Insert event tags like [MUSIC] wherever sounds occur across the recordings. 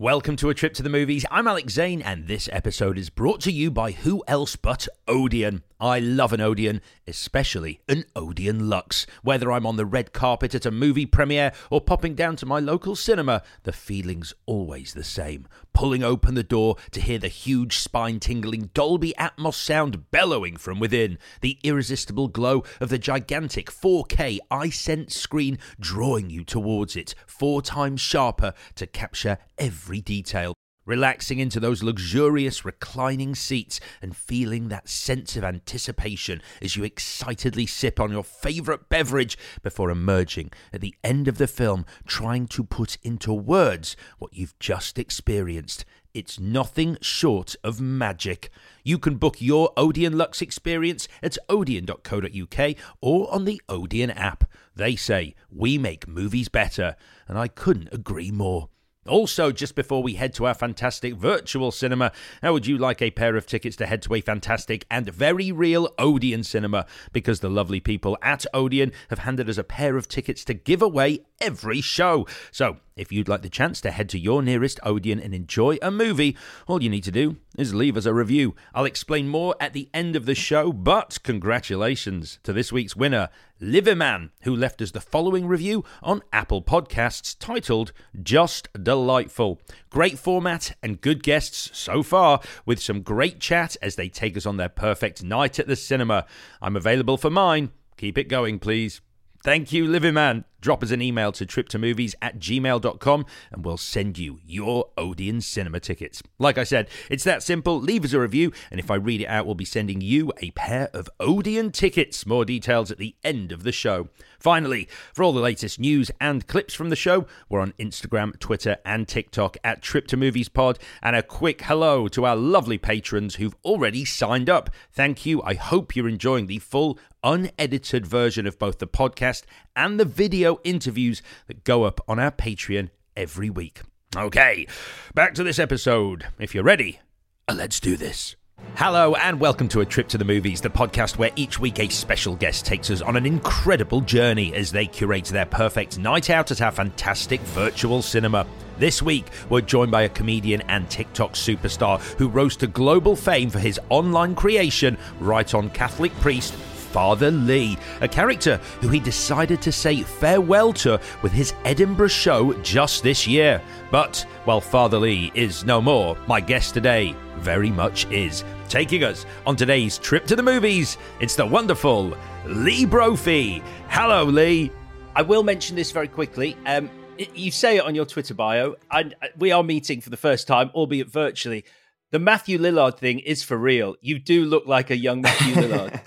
Welcome to a trip to the movies. I'm Alex Zane, and this episode is brought to you by who else but Odeon. I love an Odeon, especially an Odeon Luxe. Whether I'm on the red carpet at a movie premiere or popping down to my local cinema, the feeling's always the same. Pulling open the door to hear the huge spine tingling Dolby Atmos sound bellowing from within, the irresistible glow of the gigantic 4K iSense screen drawing you towards it, four times sharper to capture every detail relaxing into those luxurious reclining seats and feeling that sense of anticipation as you excitedly sip on your favourite beverage before emerging at the end of the film, trying to put into words what you've just experienced. It's nothing short of magic. You can book your Odeon Luxe experience at odeon.co.uk or on the Odeon app. They say, we make movies better, and I couldn't agree more. Also, just before we head to our fantastic virtual cinema, how would you like a pair of tickets to head to a fantastic and very real Odeon cinema? Because the lovely people at Odeon have handed us a pair of tickets to give away every show. So, if you'd like the chance to head to your nearest Odeon and enjoy a movie, all you need to do is leave us a review. I'll explain more at the end of the show, but congratulations to this week's winner, Liverman, who left us the following review on Apple Podcasts titled Just Delightful. Great format and good guests so far, with some great chat as they take us on their perfect night at the cinema. I'm available for mine. Keep it going, please. Thank you, Living Man. Drop us an email to triptomovies at gmail.com and we'll send you your Odeon cinema tickets. Like I said, it's that simple. Leave us a review, and if I read it out, we'll be sending you a pair of Odeon tickets. More details at the end of the show. Finally, for all the latest news and clips from the show, we're on Instagram, Twitter, and TikTok at Trip to Movies Pod. And a quick hello to our lovely patrons who've already signed up. Thank you. I hope you're enjoying the full, unedited version of both the podcast and the video interviews that go up on our Patreon every week. Okay, back to this episode. If you're ready, uh, let's do this. Hello, and welcome to A Trip to the Movies, the podcast where each week a special guest takes us on an incredible journey as they curate their perfect night out at our fantastic virtual cinema. This week, we're joined by a comedian and TikTok superstar who rose to global fame for his online creation, Right on Catholic Priest, Father Lee, a character who he decided to say farewell to with his Edinburgh show just this year. But while Father Lee is no more, my guest today very much is. Taking us on today's trip to the movies, it's the wonderful Lee Brophy. Hello, Lee. I will mention this very quickly. Um, you say it on your Twitter bio, and uh, we are meeting for the first time, albeit virtually. The Matthew Lillard thing is for real. You do look like a young Matthew [LAUGHS] Lillard.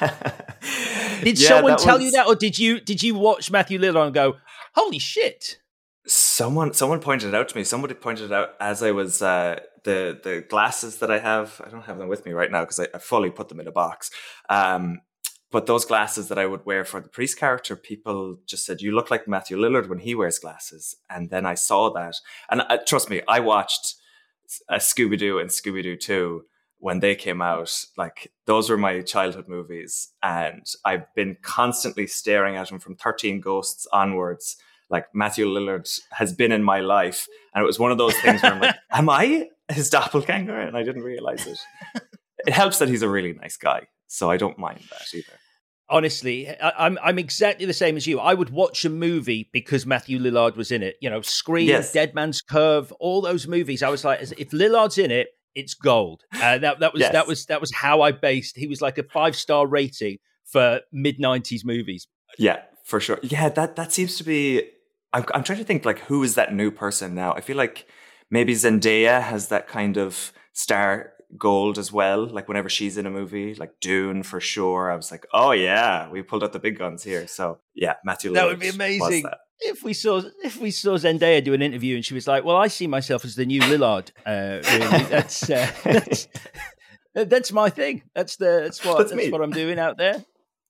[LAUGHS] did yeah, someone tell was... you that, or did you did you watch Matthew Lillard and go, "Holy shit"? Someone someone pointed it out to me. Somebody pointed it out as I was uh, the the glasses that I have. I don't have them with me right now because I, I, fully put them in a box. Um, but those glasses that I would wear for the priest character, people just said, "You look like Matthew Lillard when he wears glasses." And then I saw that, and uh, trust me, I watched uh, Scooby Doo and Scooby Doo Two when they came out, like those were my childhood movies. And I've been constantly staring at them from 13 Ghosts onwards. Like Matthew Lillard has been in my life. And it was one of those things where I'm like, [LAUGHS] am I his doppelganger? And I didn't realize it. it helps that he's a really nice guy. So I don't mind that either. Honestly, I, am I'm exactly the same as you. I would watch a movie because Matthew Lillard was in it. You know, Scream, yes. Dead Man's Curve, all those movies. I was like, if Lillard's in it, it's gold. Uh, that that was yes. that was that was how I based. He was like a five star rating for mid '90s movies. Yeah, for sure. Yeah, that that seems to be. I'm I'm trying to think like who is that new person now. I feel like maybe Zendaya has that kind of star gold as well. Like whenever she's in a movie, like Dune for sure. I was like, oh yeah, we pulled out the big guns here. So yeah, Matthew. That would be amazing if we saw if we saw Zendaya do an interview and she was like, "Well, I see myself as the new Lillard." Uh, really, that's, uh, [LAUGHS] that's that's my thing. That's the that's what that's, that's what I'm doing out there.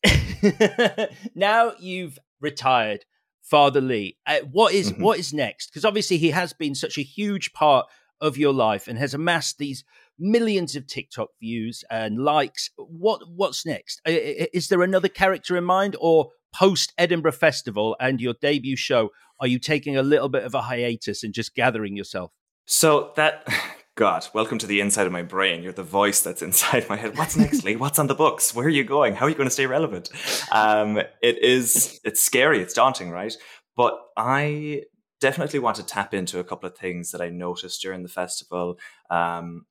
[LAUGHS] now you've retired, Father Lee. Uh, what is, mm-hmm. what is next? Because obviously he has been such a huge part of your life and has amassed these millions of TikTok views and likes. What what's next? Is there another character in mind, or post Edinburgh Festival and your debut show, are you taking a little bit of a hiatus and just gathering yourself? So that [SIGHS] God, welcome to the inside of my brain. You're the voice that's [LAUGHS] inside my head. What's next, Lee? What's on the books? Where are you going? How are you going to stay relevant? Um, it is, it's scary. It's daunting, right? But I definitely want to tap into a couple of things that I noticed during the festival. Um,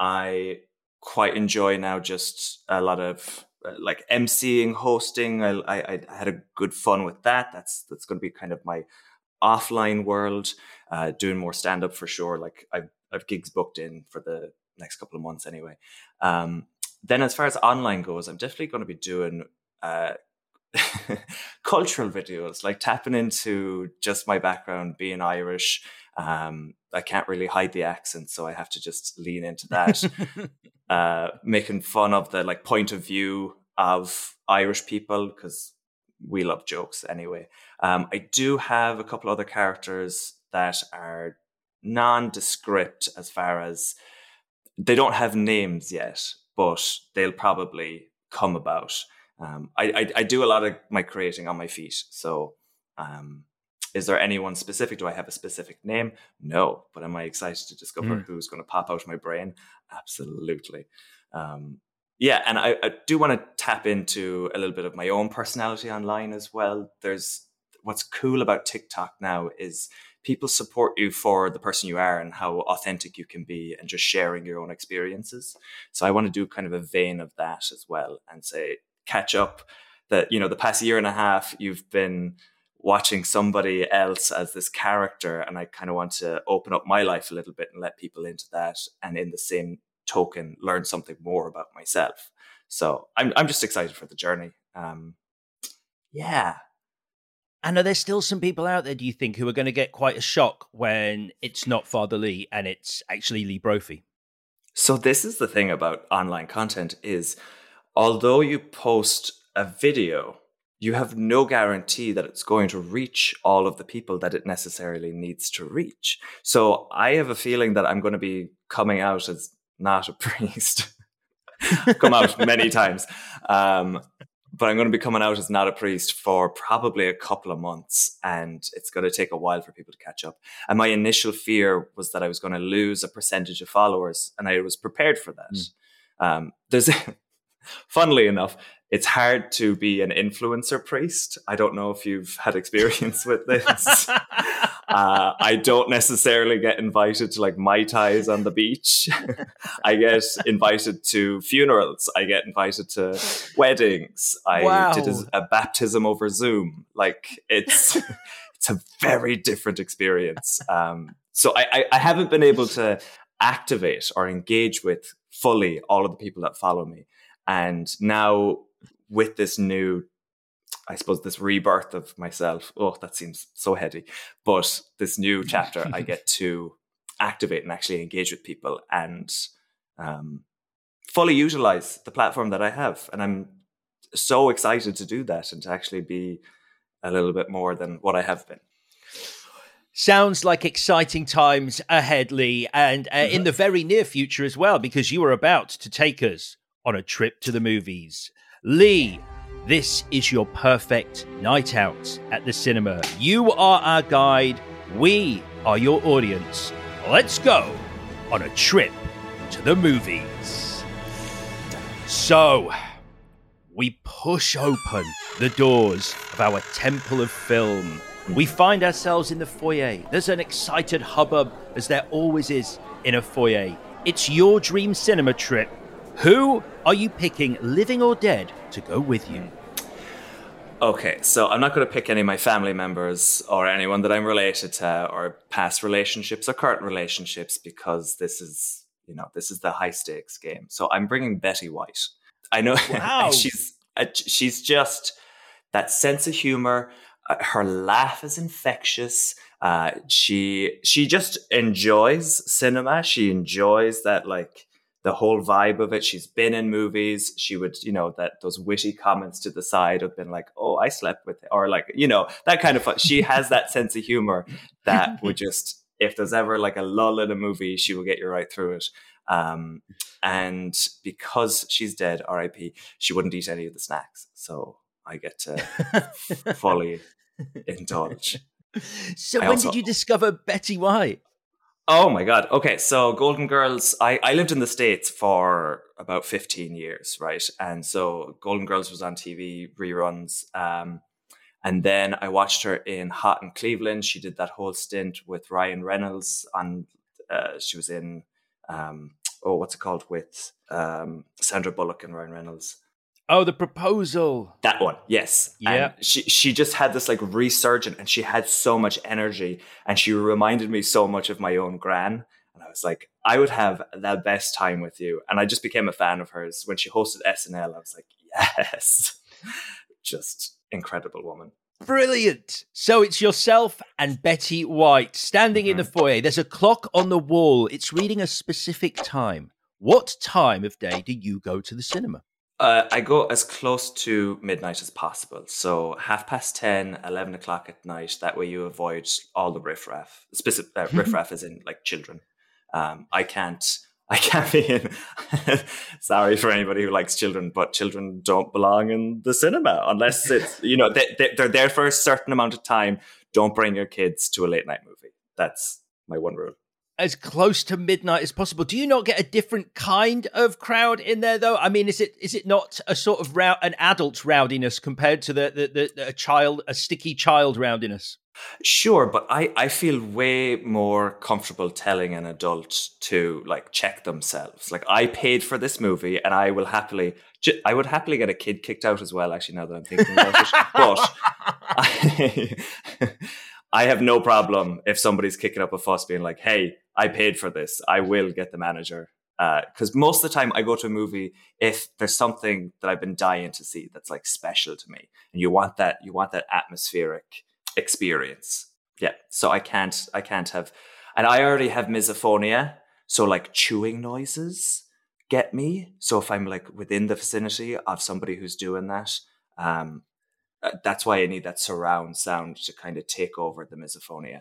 I quite enjoy now just a lot of uh, like emceeing, hosting. I, I, I had a good fun with that. That's that's going to be kind of my offline world. Uh, doing more stand up for sure. Like I've I've gigs booked in for the next couple of months anyway. Um, then as far as online goes, I'm definitely going to be doing uh, [LAUGHS] cultural videos, like tapping into just my background being Irish. Um, I can't really hide the accent, so I have to just lean into that. [LAUGHS] uh, making fun of the like point of view of Irish people because we love jokes anyway. Um, I do have a couple other characters that are nondescript as far as they don't have names yet, but they'll probably come about. Um, I, I, I do a lot of my creating on my feet, so um, is there anyone specific? Do I have a specific name? No, but am I excited to discover mm. who's going to pop out of my brain? Absolutely. Um, yeah, and I, I do want to tap into a little bit of my own personality online as well. There's what's cool about TikTok now is people support you for the person you are and how authentic you can be and just sharing your own experiences. So I want to do kind of a vein of that as well and say catch up that you know the past year and a half you've been watching somebody else as this character and I kind of want to open up my life a little bit and let people into that and in the same token learn something more about myself. So I'm I'm just excited for the journey. Um yeah, and are there still some people out there, do you think, who are going to get quite a shock when it's not Father Lee and it's actually Lee Brophy? So this is the thing about online content is although you post a video, you have no guarantee that it's going to reach all of the people that it necessarily needs to reach. So I have a feeling that I'm going to be coming out as not a [LAUGHS] priest. come out many [LAUGHS] times. Um, but I'm going to be coming out as not a priest for probably a couple of months and it's going to take a while for people to catch up. And my initial fear was that I was going to lose a percentage of followers and I was prepared for that. Mm. Um, there's, [LAUGHS] funnily enough, it's hard to be an influencer priest. I don't know if you've had experience with this. [LAUGHS] uh, I don't necessarily get invited to like mai tais on the beach. [LAUGHS] I get invited to funerals. I get invited to weddings. I wow. did a baptism over Zoom. Like it's [LAUGHS] it's a very different experience. Um, so I, I, I haven't been able to activate or engage with fully all of the people that follow me. And now with this new I suppose this rebirth of myself. Oh, that seems so heady. But this new [LAUGHS] chapter, I get to activate and actually engage with people and um, fully utilize the platform that I have. And I'm so excited to do that and to actually be a little bit more than what I have been. Sounds like exciting times ahead, Lee, and uh, in the very near future as well, because you are about to take us on a trip to the movies. Lee, this is your perfect night out at the cinema. You are our guide, we are your audience. Let's go on a trip to the movies. So, we push open the doors of our temple of film. We find ourselves in the foyer. There's an excited hubbub, as there always is in a foyer. It's your dream cinema trip who are you picking, living or dead, to go with you? Okay, so I'm not going to pick any of my family members or anyone that I'm related to or past relationships or current relationships because this is, you know, this is the high stakes game. So I'm bringing Betty White. I know [LAUGHS] wow. she's uh, she's just that sense of humor. Uh, her laugh is infectious. Uh, she she just enjoys cinema. She enjoys that like the whole vibe of it. She's been in movies. She would, you know, that those witty comments to the side have been like, "Oh, I slept with," it. or like, you know, that kind of. Fun. She has that [LAUGHS] sense of humor that would just, if there's ever like a lull in a movie, she will get you right through it. Um, and because she's dead, R.I.P., she wouldn't eat any of the snacks, so I get to [LAUGHS] fully indulge. So I when also- did you discover Betty White? Oh my god. Okay, so Golden Girls. I I lived in the states for about fifteen years, right? And so Golden Girls was on TV reruns. Um, and then I watched her in Hot in Cleveland. She did that whole stint with Ryan Reynolds. On uh, she was in um, oh, what's it called with um, Sandra Bullock and Ryan Reynolds. Oh, the proposal. That one, yes. Yeah. And she she just had this like resurgent, and she had so much energy, and she reminded me so much of my own gran. And I was like, I would have the best time with you. And I just became a fan of hers when she hosted SNL. I was like, yes, [LAUGHS] just incredible woman. Brilliant. So it's yourself and Betty White standing in the Mm-hmm. foyer. There's a clock on the wall. It's reading a specific time. What time of day do you go to the cinema? Uh, I go as close to midnight as possible. So half past 10, 11 o'clock at night. That way you avoid all the riffraff. Specific uh, [LAUGHS] riffraff is in like children. Um, I can't. [LAUGHS] I can't be in. [LAUGHS] sorry for anybody who likes children, but children don't belong in the cinema unless it's you know they, they, they're there for a certain amount of time. Don't bring your kids to a late night movie. That's my one rule. As close to midnight as possible. Do you not get a different kind of crowd in there, though? I mean, is it is it not a sort of row- an adult rowdiness compared to the the, the, a child a sticky child rowdiness? Sure, but I, I feel way more comfortable telling an adult to like check themselves. Like I paid for this movie, and I will happily, I would happily get a kid kicked out as well. Actually, now that I'm thinking about it, but I, [LAUGHS] I have no problem if somebody's kicking up a fuss, being like, "Hey, I paid for this. I will get the manager." Because most of the time, I go to a movie if there's something that I've been dying to see that's like special to me, and you want that, you want that atmospheric experience. Yeah. So I can't I can't have and I already have misophonia. So like chewing noises get me. So if I'm like within the vicinity of somebody who's doing that, um uh, that's why I need that surround sound to kind of take over the misophonia.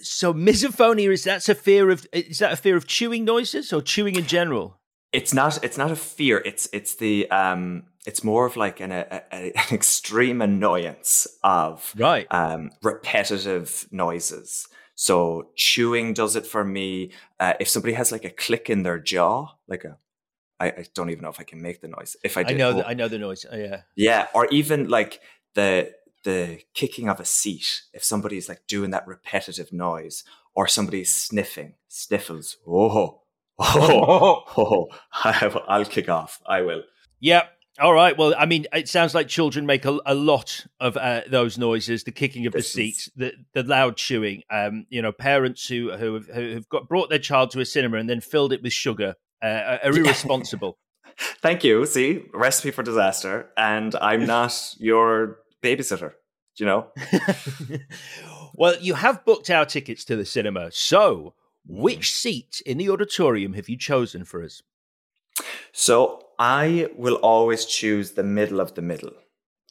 So misophonia is that's a fear of is that a fear of chewing noises or chewing in general? It's not it's not a fear. It's it's the um it's more of like an a, a, an extreme annoyance of Right. um, repetitive noises. So chewing does it for me. Uh, if somebody has like a click in their jaw, like a, I, I don't even know if I can make the noise. If I, I did, know oh, I know the noise. Oh, yeah. yeah, or even like the the kicking of a seat. If somebody's like doing that repetitive noise, or somebody's sniffing, sniffles. Oh, [LAUGHS] oh, oh, [LAUGHS] I, I'll kick off. I will. Yeah. All right. Well, I mean, it sounds like children make a, a lot of uh, those noises: the kicking of the This is- the the loud chewing. Um, you know, parents who who have, who have got brought their child to a cinema and then filled it with sugar uh, are [LAUGHS] irresponsible. Thank you. See, recipe for disaster. And I'm not your babysitter. You know. [LAUGHS] well, you have booked our tickets to the cinema. So, which mm. seat in the auditorium have you chosen for us? So I will always choose the middle of the middle,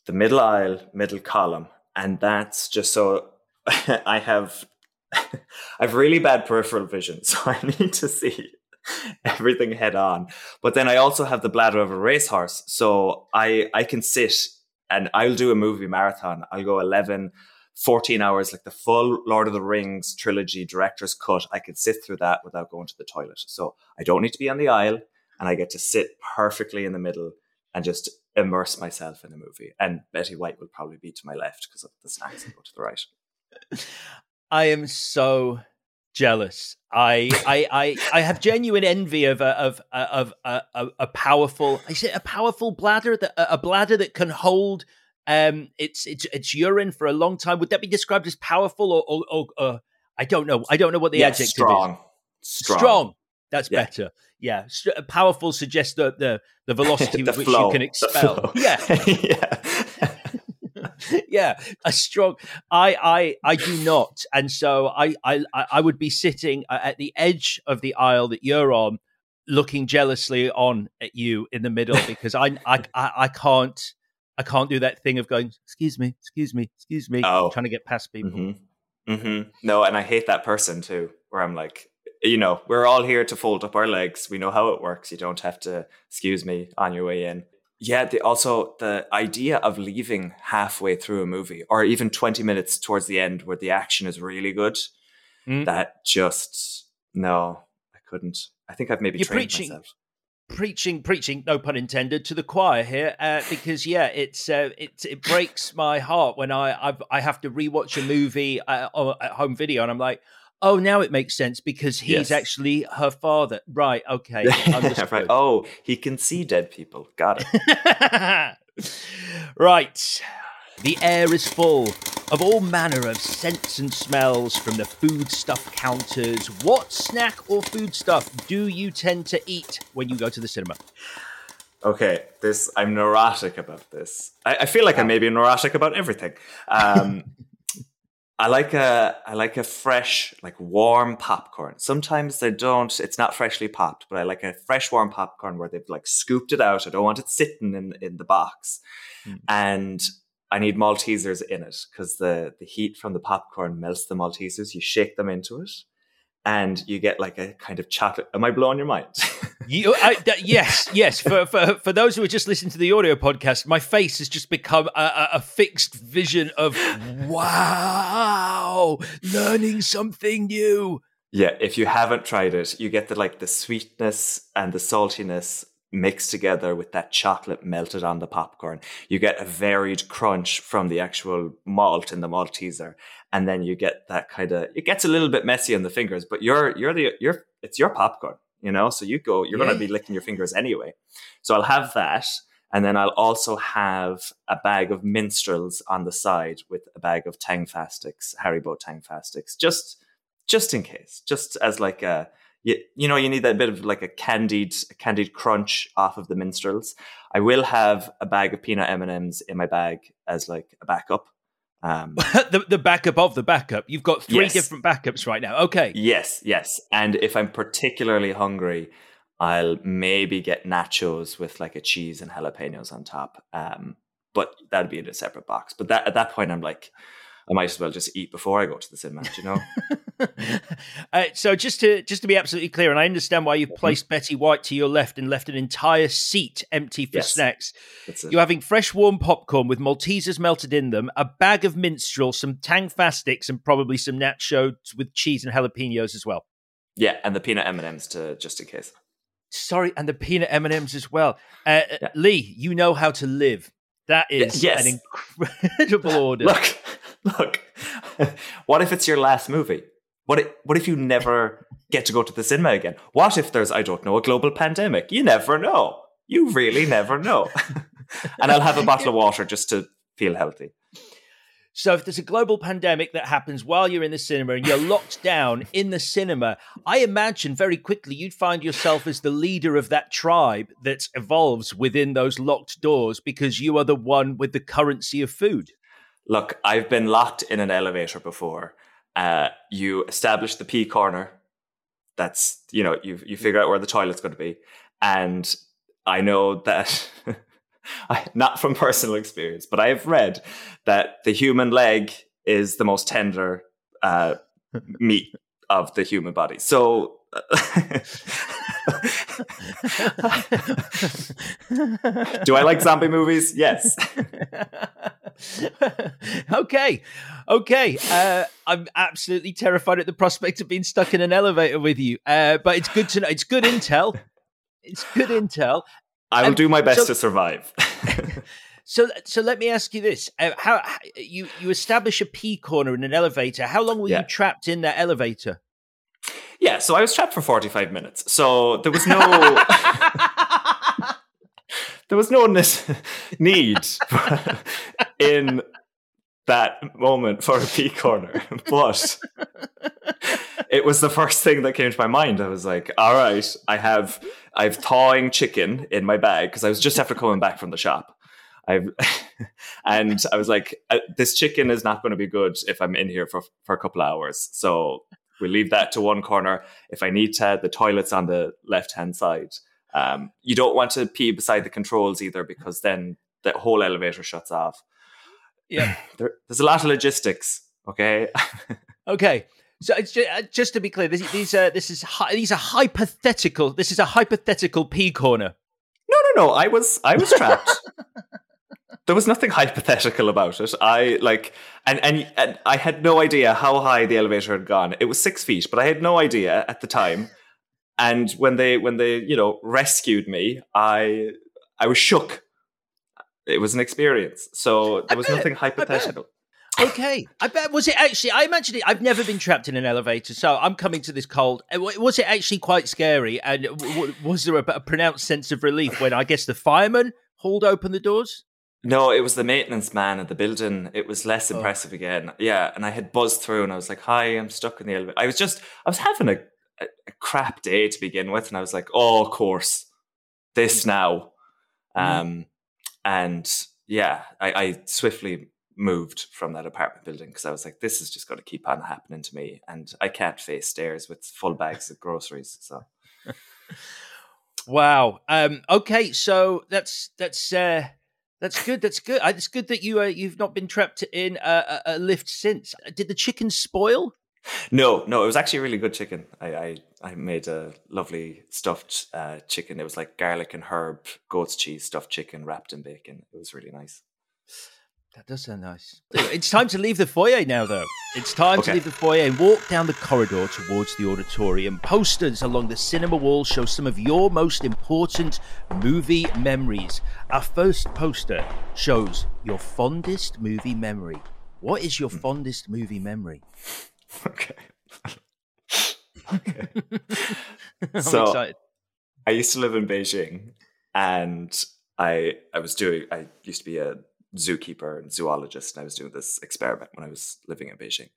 the middle aisle, middle column, and that's just so [LAUGHS] I have [LAUGHS] I have really bad peripheral vision, so I need to see everything head on. But then I also have the bladder of a racehorse, so I I can sit and I'll do a movie marathon. I'll go 11 14 hours like the full Lord of the Rings trilogy director's cut. I could sit through that without going to the toilet. So I don't need to be on the aisle and I get to sit perfectly in the middle and just immerse myself in the movie. And Betty White will probably be to my left because of the snacks that go to the right. [LAUGHS] I am so jealous. I I I, I have genuine envy of a of a, of a, a, a powerful. Is it a powerful bladder that a bladder that can hold um its its its urine for a long time? Would that be described as powerful or or, or, I don't know. I don't know what the Yeah, adjective strong. is. Strong. That's Yeah. better. Yeah, St- powerful suggests the the, the [LAUGHS] velocity the with which you can expel. Yeah, [LAUGHS] yeah. [LAUGHS] yeah, a strong. I, I, I do not, and so I, I, I would be sitting at the edge of the aisle that you're on, looking jealously on at you in the middle [LAUGHS] because I, I, I, I can't, I can't do that thing of going, excuse me, excuse me, excuse me, Oh. trying to get past people. hmm Mm-hmm. No, and I hate that person too, where I'm like, you know, we're all here to fold up our legs. We know how it works. You don't have to excuse me on your way in. Yeah, the, also the idea of leaving halfway through a movie or even 20 minutes towards the end where the action is really good, Mm. that just, no, I couldn't. I think I've maybe You're trained preaching- myself. preaching preaching no pun intended to the choir here uh, because yeah it's uh, it it breaks my heart when i I've, i have to rewatch a movie uh, on- at home video and i'm like oh now it makes sense because he's Yes. actually her father right okay [LAUGHS] right. Oh, he can see dead people. Got it. [LAUGHS] right. The air is full of all manner of scents and smells from the foodstuff counters. What snack or foodstuff do you tend to eat when you go to the cinema? Okay, this I'm neurotic about this. I, I feel like I may be neurotic about everything. Um, [LAUGHS] I like a I like a fresh, like warm popcorn. Sometimes they don't. It's not freshly popped, but I like a fresh, warm popcorn where they've like scooped it out. I don't want it sitting in in the box, Mm. and I need Maltesers in it because the the heat from the popcorn melts the Maltesers. You shake them into it, and you get like a kind of chocolate. Am I blowing your mind? [LAUGHS] You, oh, I, th- yes, yes. For, for for those who are just listening to the audio podcast, my face has just become a, a, a fixed vision of wow, learning something new. Yeah, if you haven't tried it, you get the like the sweetness and the saltiness mixed together with that chocolate melted on the popcorn. You get a varied crunch from the actual malt in the Malteser, and then you get that kind of. It gets a little bit messy on the fingers, but you're you're the you're it's your popcorn, you know. So you go, you're going to be licking your fingers anyway. So I'll have that, and then I'll also have a bag of minstrels on the side with a bag of Tangfastics, Haribo Tangfastics, just just in case, just as like a you, you know you need that bit of like a candied a candied crunch off of the minstrels. I will have a bag of peanut M and M's in my bag as like a backup. Um, [LAUGHS] the the backup of the backup. You've got three Yes. different backups right now. Okay. yes, yes, and if I'm particularly hungry, I'll maybe get nachos with like a cheese and jalapenos on top. Um, but that'd be in a separate box. But that at that point, I'm like, I might as well just eat before I go to the cinema. do You know. [LAUGHS] uh, so just to just to be absolutely clear, and I understand why you Mm-hmm. placed Betty White to your left and left an entire seat empty for Yes. snacks. You're having fresh warm popcorn with Maltesers melted in them, a bag of minstrel, some Tangfastics, and probably some nachos with cheese and jalapenos as well. Yeah, and the peanut M and M's to just in case. Sorry, and the peanut M and M's as well. Uh, uh, Yeah. Lee, you know how to live. That is yes. an incredible [LAUGHS] order. Look, [LAUGHS] look. what if it's your last movie? What if, what if you never get to go to the cinema again? What if there's I don't know a global pandemic? You never know. You really never know. [LAUGHS] and I'll have a bottle of water just to feel healthy. So if there's a global pandemic that happens while you're in the cinema and you're locked down in the cinema, I imagine very quickly you'd find yourself as the leader of that tribe that evolves within those locked doors because you are the one with the currency of food. Look, I've been locked in an elevator before. Uh, you establish the P corner. That's you know you you figure out where the toilet's going to be, and I know that [LAUGHS] I, not from personal experience, but I have read that the human leg is the most tender uh, [LAUGHS] meat of the human body. So. [LAUGHS] Do I like zombie movies? Yes. [LAUGHS] okay, okay. Uh, I'm absolutely terrified at the prospect of being stuck in an elevator with you. Uh, but it's good to know. It's good intel. It's good intel. I will Um, do my best so- to survive. [LAUGHS] So, so let me ask you this: uh, How you you establish a P corner in an elevator? How long were Yeah. you trapped in that elevator? yeah, so I was trapped for 45 minutes. So there was no [LAUGHS] there was no [LAUGHS] need [LAUGHS] in that moment for a pee corner. [LAUGHS] But it was the first thing that came to my mind. I was like, all right, I have I've thawing chicken in my bag because I was just after coming back from the shop. I've and I was like, uh, this chicken is not going to be good if I'm in here for for a couple hours. So we leave that to one corner. If I need to, the toilet's on the left hand side. Um, you don't want to pee beside the controls either because then the whole elevator shuts off. Yeah. [SIGHS] There, there's a lot of logistics. Okay. [LAUGHS] Okay. So it's just, uh, just to be clear, this, these are this is hy- these are hypothetical. This is a hypothetical P corner. No, no, no, I was I was trapped. [LAUGHS] there was nothing hypothetical about it. I like, and, and and I had no idea how high the elevator had gone. It was six feet, but I had no idea at the time. And when they when they you know rescued me, I I was shook. It was an experience, so there was bet, nothing hypothetical. Okay, I bet was it actually? I imagine it. I've never been trapped in an elevator, so I'm coming to this cold. Uh, was it actually quite scary? And was there a, a pronounced sense of relief when I guess the fireman hauled open the doors? No, it was the maintenance man at the building. It was less oh. impressive oh. again. Yeah, and I had buzzed through, and I was like, "Hi, I'm stuck in the elevator." I was just, I was having a, a, a crap day to begin with, and I was like, "Oh, of course, this now." Mm. Um, and yeah, I, I swiftly moved from that apartment building because I was like, "This is just going to keep on happening to me," and I can't face stairs with full bags of groceries. So. wow. Um. Okay. So that's that's. uh that's good. That's good. It's good that you uh, you've not been trapped in a, a, lift since. Did the chicken spoil? No, no. It was actually a really good chicken. I I, I made a lovely stuffed uh, chicken. It was like garlic and herb goat's cheese stuffed chicken wrapped in bacon. It was really nice. That does sound nice. It's time to leave the foyer now, though. It's time okay. to leave the foyer and walk down the corridor towards the auditorium. Posters along the cinema wall show some of your most important movie memories. Our first poster shows your fondest movie memory. What is your hmm. fondest movie memory? [LAUGHS] Okay. okay. [LAUGHS] so, excited. I used to live in Beijing and I I was doing I used to be a zookeeper and zoologist, and I was doing this experiment when I was living in Beijing.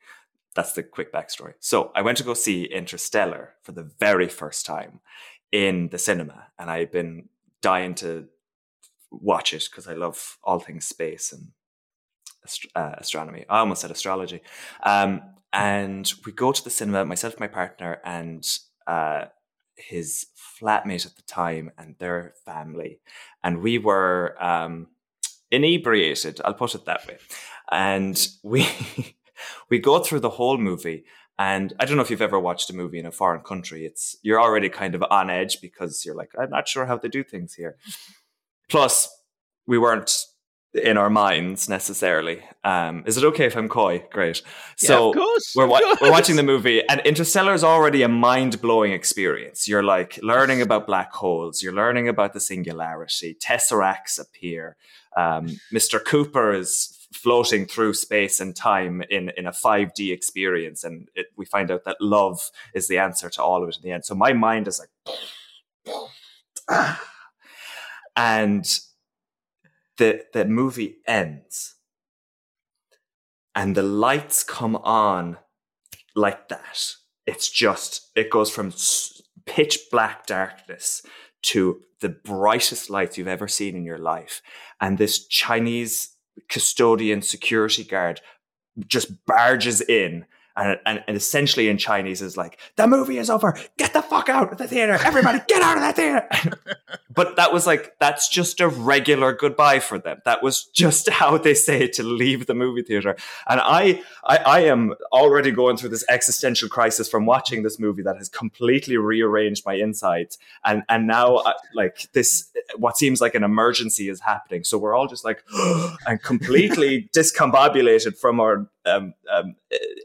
That's the quick backstory. So I went to go see Interstellar for the very first time in the cinema, and I've been dying to watch it because I love all things space and uh, astronomy. I almost said astrology. Um, and we go to the cinema, myself, my partner, and uh, his flatmate at the time, and their family, and we were. Um, inebriated. I'll put it that way. And we [LAUGHS] we go through the whole movie. And I don't know if you've ever watched a movie in a foreign country. It's you're already kind of on edge because you're like, I'm not sure how they do things here. [LAUGHS] Plus, we weren't in our minds necessarily. Um, is it okay if I'm coy? Great. So yeah, course, we're, wa- we're watching the movie, and Interstellar is already a mind blowing experience. You're like learning about black holes, you're learning about the singularity, tesseracts appear. Um, Mr. Cooper is floating through space and time in, in a 5D experience, and it, we find out that love is the answer to all of it in the end. So my mind is like, [SIGHS] and the the movie ends, and the lights come on like that. It's just it goes from pitch black darkness to the brightest lights you've ever seen in your life. And this Chinese custodian security guard just barges in and, and, and essentially in Chinese is like, the movie is over. Get the fuck out of the theater. Everybody get out of that theater. [LAUGHS] but that was like, that's just a regular goodbye for them. That was just [LAUGHS] how they say to leave the movie theater. And I, I, I am already going through this existential crisis from watching this movie that has completely rearranged my insides. And, and now uh, like this, what seems like an emergency is happening. So we're all just like, [GASPS] and completely [LAUGHS] discombobulated from our um, um,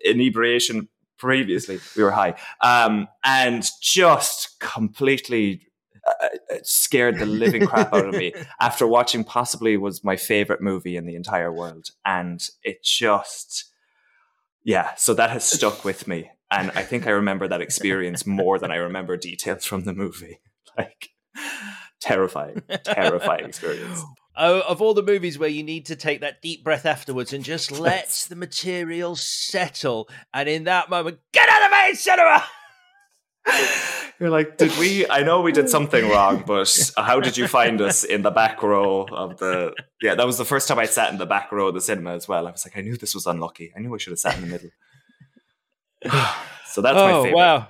inebriation previously. We were high, um, and just completely uh, uh, scared the living crap out of me [LAUGHS] after watching possibly was my favorite movie in the entire world, and it just yeah. So that has stuck [LAUGHS] with me, and I think I remember that experience more than I remember details from the movie. [LAUGHS] Like terrifying, terrifying experience. Oh, of all the movies where you need to take that deep breath afterwards and just [LAUGHS] let the material settle, and in that moment, get out of my cinema. [LAUGHS] You're like, did we? I know we did something wrong, but how did you find us in the back row of the? Yeah, that was the first time I sat in the back row of the cinema as well. I was like, I knew this was unlucky. I knew I should have sat in the middle. [SIGHS] so that's oh, my favorite. Wow.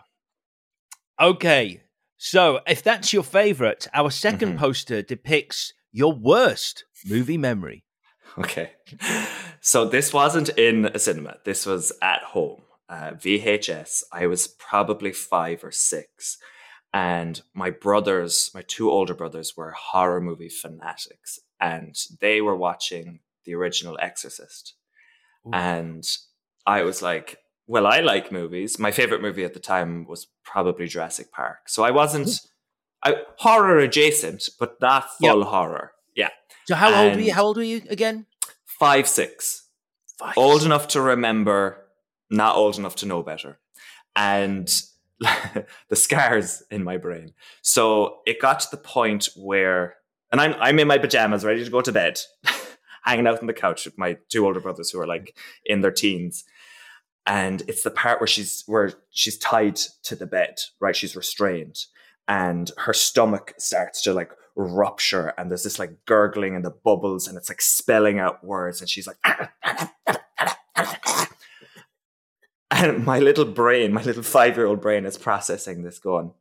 Okay, so if that's your favorite, our 2nd mm-hmm. poster depicts your worst movie memory. Okay. So this wasn't in a cinema. This was at home. Uh, VHS. I was probably five or six. And my brothers, my two older brothers, were horror movie fanatics, and they were watching the original Exorcist. Ooh. And I was like, well, I like movies. My favorite movie at the time was probably Jurassic Park. So I wasn't I, horror adjacent, but not full yep. horror. Yeah. So how and old were you? How old were you again? Five, six. Five, old enough to remember, not old enough to know better. And [LAUGHS] the scars in my brain. So it got to the point where, and I'm I'm in my pajamas, ready to go to bed, [LAUGHS] hanging out on the couch with my two older brothers who are like in their teens, and it's the part where she's where she's tied to the bed, right? She's restrained, and her stomach starts to like rupture, and there's this like gurgling and the bubbles, and it's like spelling out words, and she's like. [LAUGHS] and my little brain, my little five year old brain is processing this going,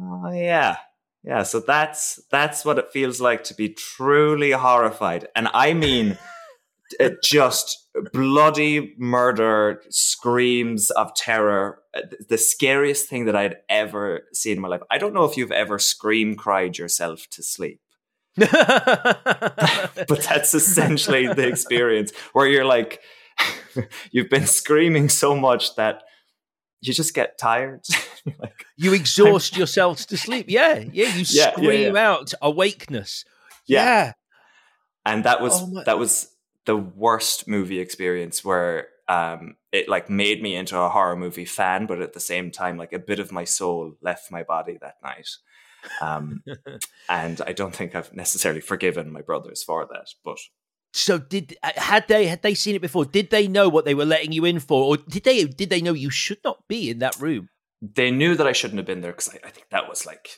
oh yeah. Yeah, so that's that's what it feels like to be truly horrified. And I mean it just bloody murder, screams of terror. Uh, the scariest thing that I'd ever seen in my life. I don't know if you've ever scream cried yourself to sleep. [LAUGHS] but that's essentially the experience where you're like, [LAUGHS] you've been screaming so much that you just get tired. [LAUGHS] like, you exhaust yourselves to sleep. Yeah, yeah. You yeah, scream yeah, yeah. out awakeness. Yeah. And that was oh that was the worst movie experience where um, it like made me into a horror movie fan, but at the same time, like a bit of my soul left my body that night. Um, [LAUGHS] and I don't think I've necessarily forgiven my brothers for that, but so did uh, had they had they seen it before? Did they know what they were letting you in for, or did they did they know you should not be in that room? They knew that I shouldn't have been there because I, I, think that was like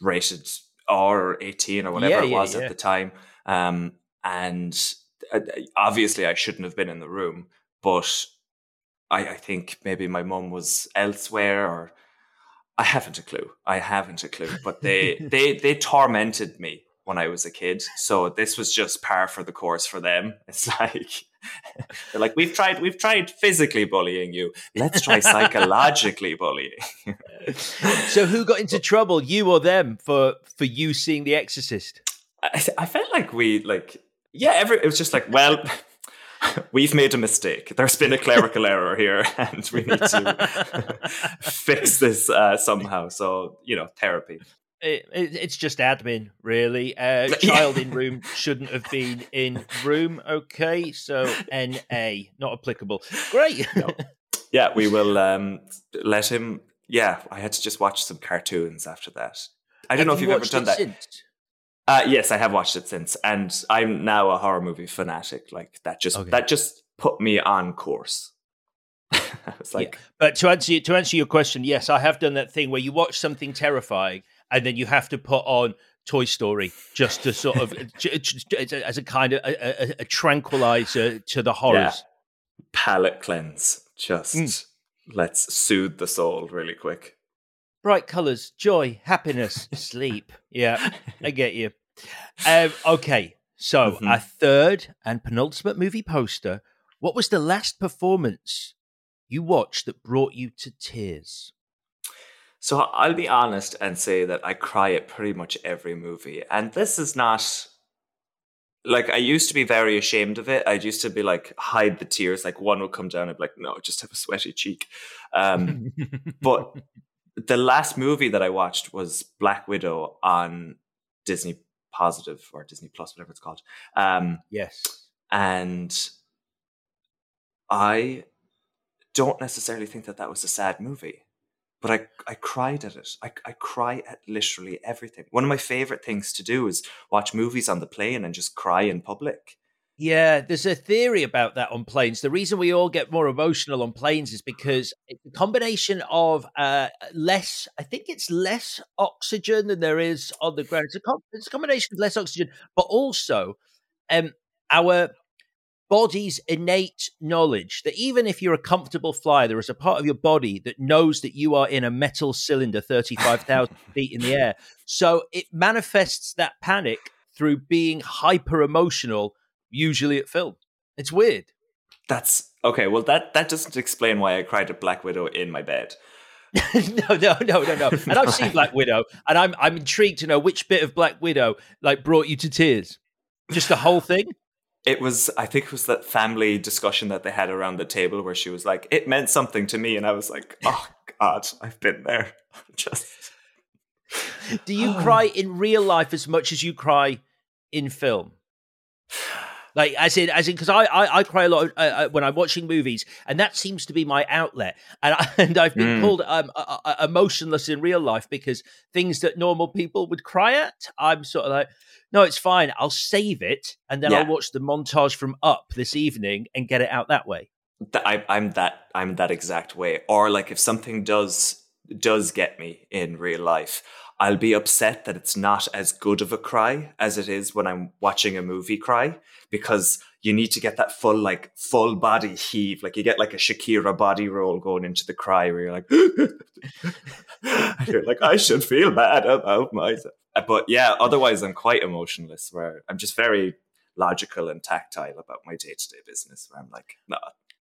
rated R or eighteen or whatever yeah, it was yeah. at the time. Um, and obviously, I shouldn't have been in the room, but I, I think maybe my mum was elsewhere or. I haven't a clue. I haven't a clue. But they [LAUGHS] they they tormented me when I was a kid. So this was just par for the course for them. [LAUGHS] It's like they're like, we've tried, we've tried physically bullying you. Let's try psychologically bullying. [LAUGHS] so who got into trouble, you or them, for for you seeing The Exorcist? I, I felt like we like yeah. Every it was just like well. [LAUGHS] We've made a mistake. There's been a clerical [LAUGHS] error here, [LAUGHS] and we need to fix this uh, somehow. So, you know, therapy. It, it, it's just admin, really. Uh, child in room shouldn't have been in room. Okay, so NA not applicable. Great. no. Yeah, we will um, let him. Yeah, I had to just watch some cartoons after that. I don't have know if you you've ever done that. Since? Uh, yes, I have watched it since, and I'm now a horror movie fanatic. Like that just okay. that just put me on course. [LAUGHS] it's like, yeah. but to answer to answer your question, yes, I have done that thing where you watch something terrifying and then you have to put on Toy Story just to sort of [LAUGHS] as a kind of a, a, a tranquilizer to the horrors. Yeah. Palate cleanse. Just mm. let's soothe the soul really quick. Bright colors, joy, happiness, [LAUGHS] sleep. Yeah, [LAUGHS] I get you. Um, okay, so mm-hmm. our third and penultimate movie poster. What was the last performance you watched that brought you to tears? So I'll be honest and say that I cry at pretty much every movie. And this is not like I used to be very ashamed of it. I used to be like hide the tears. Like one would come down, I'd be like, no, just have a sweaty cheek. Um, but [LAUGHS] the last movie that I watched was Black Widow on Disney Positive or Disney Plus, whatever it's called. Um, yes, and I don't necessarily think that that was a sad movie but I, I cried at it. I, I cry at literally everything. One of my favorite things to do is watch movies on the plane and just cry in public. Yeah, there's a theory about that on planes. The reason we all get more emotional on planes is because it's a combination of uh, less, I think it's less oxygen than there is on the ground. It's a, com- it's a combination of less oxygen, but also um, our body's innate knowledge that even if you're a comfortable flyer, there is a part of your body that knows that you are in a metal cylinder 35,000 [LAUGHS] feet in the air. So it manifests that panic through being hyper emotional, usually at film. It's weird. That's okay. Well, that, that doesn't explain why I cried at Black Widow in my bed. [LAUGHS] no, no, no, no, no. And I've seen Black Widow, and I'm I'm intrigued to know which bit of Black Widow like brought you to tears. Just the whole thing. It was, I think, it was that family discussion that they had around the table where she was like, "It meant something to me," and I was like, "Oh God, I've been there." [LAUGHS] Just. Do you cry in real life as much as you cry in film? Like as in, as in, because I, I, I cry a lot uh, uh, when I'm watching movies, and that seems to be my outlet. And I, [LAUGHS] and I've been Mm. called um, uh, uh, emotionless in real life because things that normal people would cry at, I'm sort of like, no, it's fine. I'll save it, and then I'll watch the montage from Up this evening and get it out that way. I, I'm that I'm that exact way. Or like if something does does get me in real life, I'll be upset that it's not as good of a cry as it is when I'm watching a movie cry because you need to get that full like full body heave. Like you get like a Shakira body roll going into the cry where you're like [LAUGHS] you're like I should feel bad about myself. But yeah, otherwise I'm quite emotionless where I'm just very logical and tactile about my day-to-day business where I'm like, no,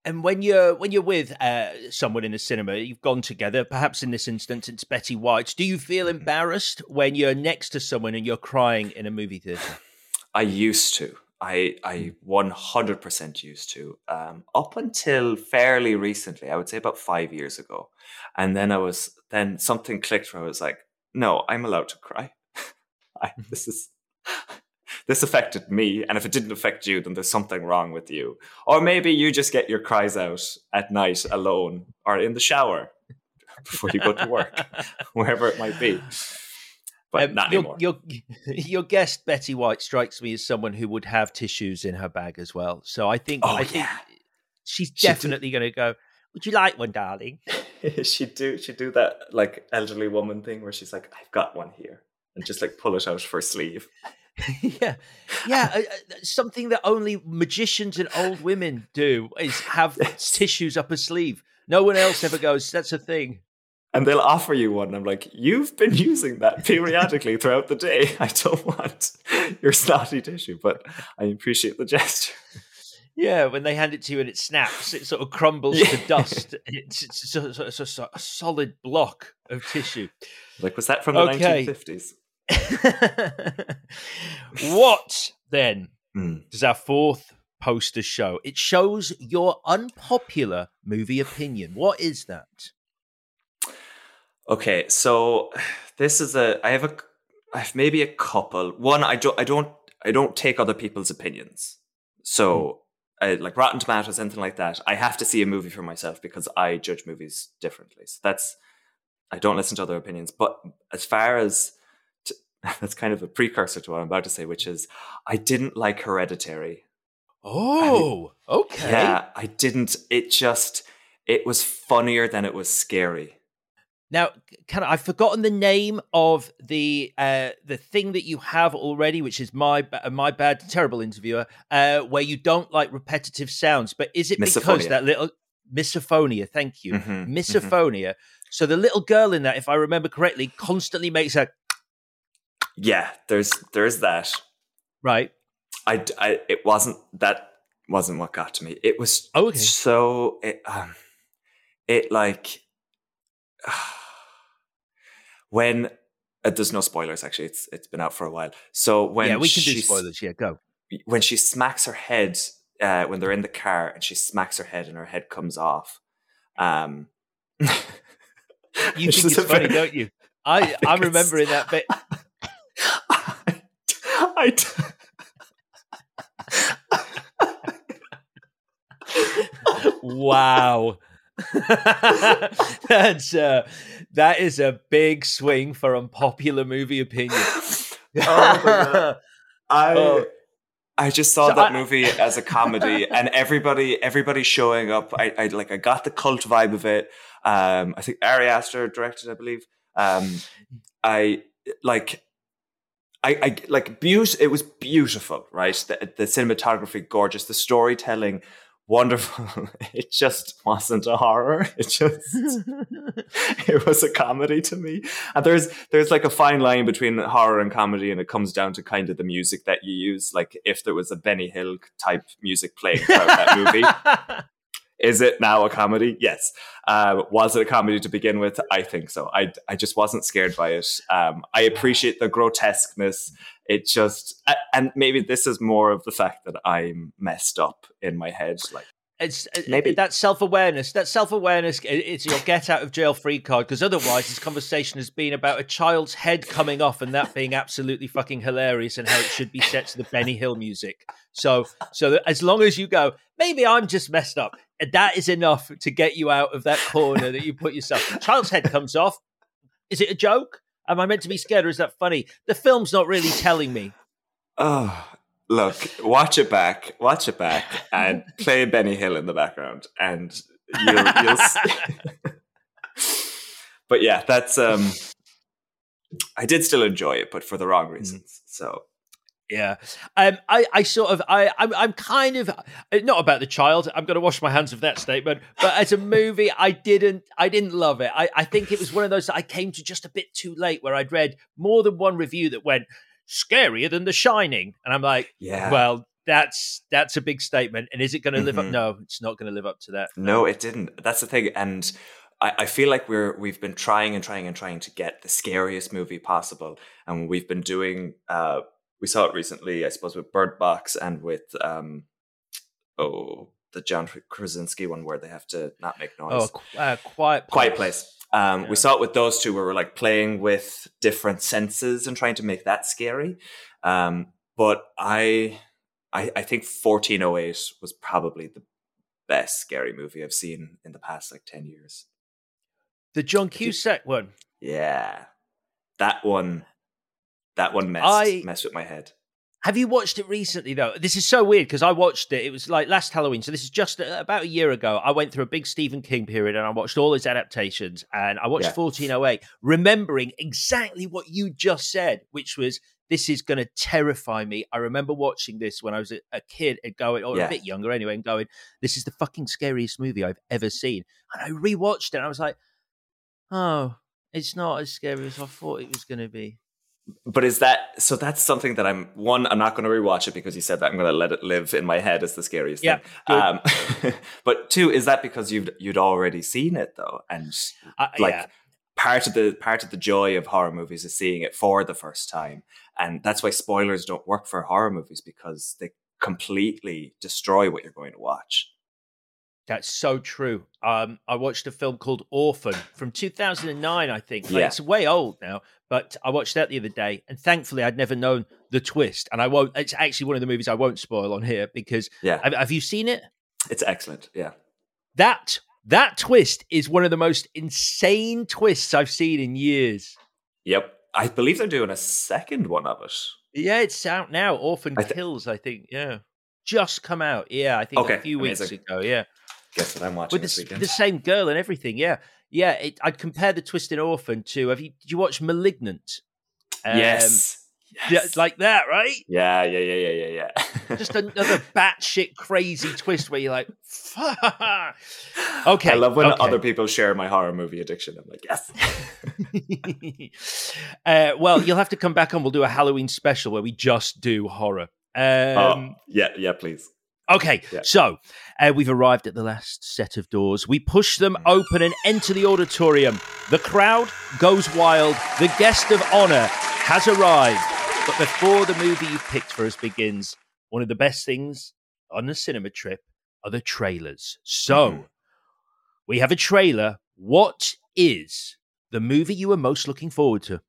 And when you're when you're with uh, someone in the cinema, you've gone together. Perhaps in this instance, it's Betty White. Do you feel embarrassed when you're next to someone and you're crying in a movie theater? I used to. I I one hundred percent used to. Um, up until fairly recently, I would say about five years ago, and then I was then something clicked where I was like, no, I'm allowed to cry. [LAUGHS] I, this is this affected me, and if it didn't affect you, then there's something wrong with you. Or maybe you just get your cries out at night alone or in the shower [LAUGHS] before you go to work, [LAUGHS] wherever it might be. But Um, not your, anymore. Your, [LAUGHS] your guest Betty White strikes me as someone who would have tissues in her bag as well. So I think Oh, I think yeah. she's She definitely going to go. Would you like one, darling? she do she do that like elderly woman thing where she's like, I've got one here, and just like pull it out of her sleeve. [LAUGHS] yeah, yeah. uh, uh, something that only magicians and old women do is have [LAUGHS] Yes. tissues up a sleeve. No one else ever goes. That's a thing. And they'll offer you one. I'm like, you've been [LAUGHS] using that periodically throughout the day. I don't want your snotty tissue, but I appreciate the gesture. Yeah, when they hand it to you and it snaps, it sort of crumbles Yeah. to dust. It's, it's, so- so- so- a solid block of tissue. Like, was that from the Okay. 1950s? What [LAUGHS] then Hmm. does our fourth poster show? It shows your unpopular movie opinion. What is that? Okay, so this is a I have a I have maybe a couple. One I don't I don't I don't take other people's opinions. So I, like Rotten Tomatoes, anything like that. I have to see a movie for myself because I judge movies differently. So that's I don't listen to other opinions. But as far as [LAUGHS] that's kind of a precursor to what I'm about to say, which is I didn't like Hereditary. Oh, okay. Yeah, I didn't. It just it was funnier than it was scary. Now, can I, I've forgotten the name of the uh, the thing that you have already, which is my my bad, terrible interviewer, uh, where you don't like repetitive sounds. But is it because that little misophonia? Thank you, Mhm, mhm. misophonia. So the little girl in that, if I remember correctly, constantly makes a Yeah, there's there's that. right. I, I it wasn't that wasn't what got to me. It was Oh, okay. so it um it like [SIGHS] when uh, there's no spoilers actually. It's it's been out for a while. So when yeah, we can do spoilers. Yeah, go. when she smacks her head uh, when they're in the car and she smacks her head and her head comes off. Um, [LAUGHS] You think it's funny, very- don't you? [LAUGHS] I, think I'm remembering that bit. [LAUGHS] I d- [LAUGHS] wow. [LAUGHS] That's uh, that is a big swing for unpopular movie opinion. [LAUGHS] oh. I Oh. I just saw So that I- movie as a comedy, and everybody everybody showing up. I, I like I got the cult vibe of it. Um, I think Ari Aster directed, I believe. Um, I like. I, I like beaut. It was beautiful, right? The, the cinematography, gorgeous. The storytelling, wonderful. [LAUGHS] It just wasn't a horror. [LAUGHS] It just [LAUGHS] it was a comedy to me. And there's there's like a fine line between horror and comedy, and it comes down to kind of the music that you use. Like if there was a Benny Hill type music playing throughout that movie, is it now a comedy? Yes. Uh, was it a comedy to begin with? I think so. I, I just wasn't scared by it. Um, I appreciate the grotesqueness. It just, and maybe this is more of the fact that I'm messed up in my head. Like, it's uh, maybe that self awareness. That self awareness. It's your get out of jail free card. Because otherwise, this conversation has been about a child's head coming off and that being absolutely fucking hilarious and how it should be set to the Benny Hill music. So, so as long as you go, maybe I'm just messed up. That is enough to get you out of that corner that you put yourself. Child's head comes off. Is it a joke? Am I meant to be scared or is that funny? The film's not really telling me. Oh, look, watch it back, watch it back, and play Benny Hill in the background, and you'll. you'll [LAUGHS] but yeah, that's. um I did still enjoy it, but for the wrong mm. reasons. So yeah, um, I, I sort of, I, I'm, I'm kind of uh, not about the child. I'm going to wash my hands of that statement. But as a movie, I didn't, I didn't love it. I, I think it was one of those that I came to just a bit too late, where I'd read more than one review that went scarier than The Shining, and I'm like, yeah, well, that's that's a big statement. And is it going to live mm-hmm. up? No, it's not going to live up to that. No, it didn't. That's the thing, and. I, feel like we're we've been trying and trying and trying to get the scariest movie possible, and we've been doing uh, we saw it recently, I suppose, with Bird Box and with um, oh the John Krasinski one where they have to not make noise. Oh, uh, quiet, place. quiet place. Um, yeah. We saw it with those two where we're like playing with different senses and trying to make that scary. Um, but I, I, I think 1408 was probably the best scary movie I've seen in the past like 10 years. The John Cusack one. Yeah. That one that one messed I, messed with my head. Have you watched it recently though? This is so weird because I watched it. It was like last Halloween, so this is just uh, about a year ago. I went through a big Stephen King period and I watched all his adaptations. And I watched yeah. 1408, remembering exactly what you just said, which was this is going to terrify me. I remember watching this when I was a, a kid and going, or yeah. a bit younger anyway, and going, this is the fucking scariest movie I've ever seen. And I rewatched it and I was like, oh, it's not as scary as I thought it was going to be but is that so? That's something that I'm one. I'm not going to rewatch it because you said that. I'm going to let it live in my head as the scariest yeah, thing. Um, [LAUGHS] but two, is that because you've you'd already seen it though, and uh, like yeah. part of the part of the joy of horror movies is seeing it for the first time, and that's why spoilers don't work for horror movies because they completely destroy what you're going to watch. That's so true. Um, I watched a film called Orphan from 2009, I think. Like, yeah. It's way old now, but I watched that the other day, and thankfully, I'd never known the twist. And I won't. It's actually one of the movies I won't spoil on here because. Yeah. Have, have you seen it? It's excellent. Yeah. That that twist is one of the most insane twists I've seen in years. Yep, I believe they're doing a second one of it. Yeah, it's out now. Orphan I th- Kills, I think. Yeah, just come out. Yeah, I think okay, a few amazing. weeks ago. Yeah. Guess what I'm watching With the, the, same girl and everything. Yeah, yeah. It, I'd compare the Twisted Orphan to. Have you? Did you watch *Malignant*? Um, yes. Yes. like that, right? Yeah, yeah, yeah, yeah, yeah, yeah. [LAUGHS] Just another batshit crazy twist where you're like, [LAUGHS] Fuck. okay. I love when okay. other people share my horror movie addiction. I'm like, yes. [LAUGHS] uh, well, you'll have to come back and We'll do a Halloween special where we just do horror. Um, oh, yeah, yeah, please. Okay, yeah. so uh, we've arrived at the last set of doors. We push them open and enter the auditorium. The crowd goes wild. The guest of honor has arrived. But before the movie you've picked for us begins, one of the best things on the cinema trip are the trailers. So mm-hmm. we have a trailer. What is the movie you are most looking forward to?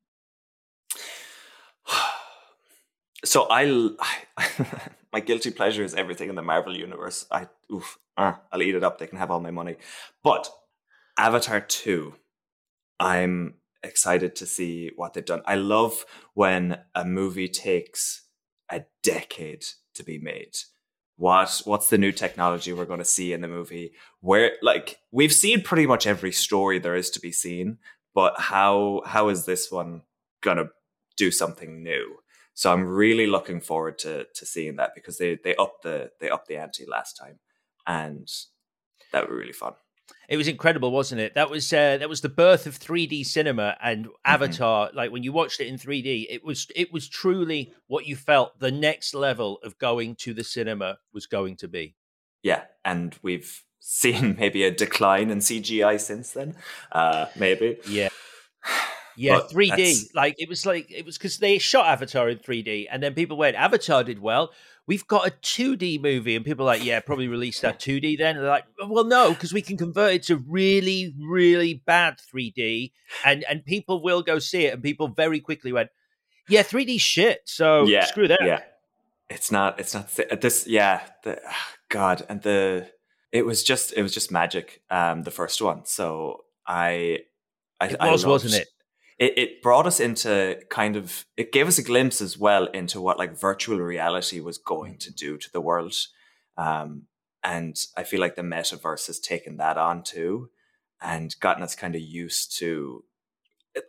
[SIGHS] So I, I [LAUGHS] my guilty pleasure is everything in the Marvel universe. I oof, uh, I'll eat it up. They can have all my money. But Avatar two, I'm excited to see what they've done. I love when a movie takes a decade to be made. What what's the new technology we're going to see in the movie? Where like we've seen pretty much every story there is to be seen, but how how is this one going to do something new? So I'm really looking forward to to seeing that because they they upped the they upped the ante last time, and that was really fun. It was incredible, wasn't it? That was uh, that was the birth of 3D cinema and mm-hmm. Avatar. Mm-hmm. Like when you watched it in 3D, it was it was truly what you felt the next level of going to the cinema was going to be. Yeah, and we've [LAUGHS] seen maybe a decline in CGI since then. Uh, maybe. Yeah. [SIGHS] [SIGHS] [SIGHS] Yeah, 3D. Like it was like it was because they shot Avatar in 3D, and then people went, Avatar did well. We've got a 2D movie, and people are like, yeah, probably release that 2D then. And they're like, well, no, because we can convert it to really, really bad 3D, and and people will go see it. And people very quickly went, yeah, 3D shit. So yeah, screw that. Yeah, it's not. It's not this. Yeah, the, [SIGHS] God, and the it was just it was just magic. Um, the first one. So I, I it was, I wasn't it? It, it brought us into kind of it gave us a glimpse as well into what like virtual reality was going to do to the world. Um, and i feel like the metaverse has taken that on too and gotten us kind of used to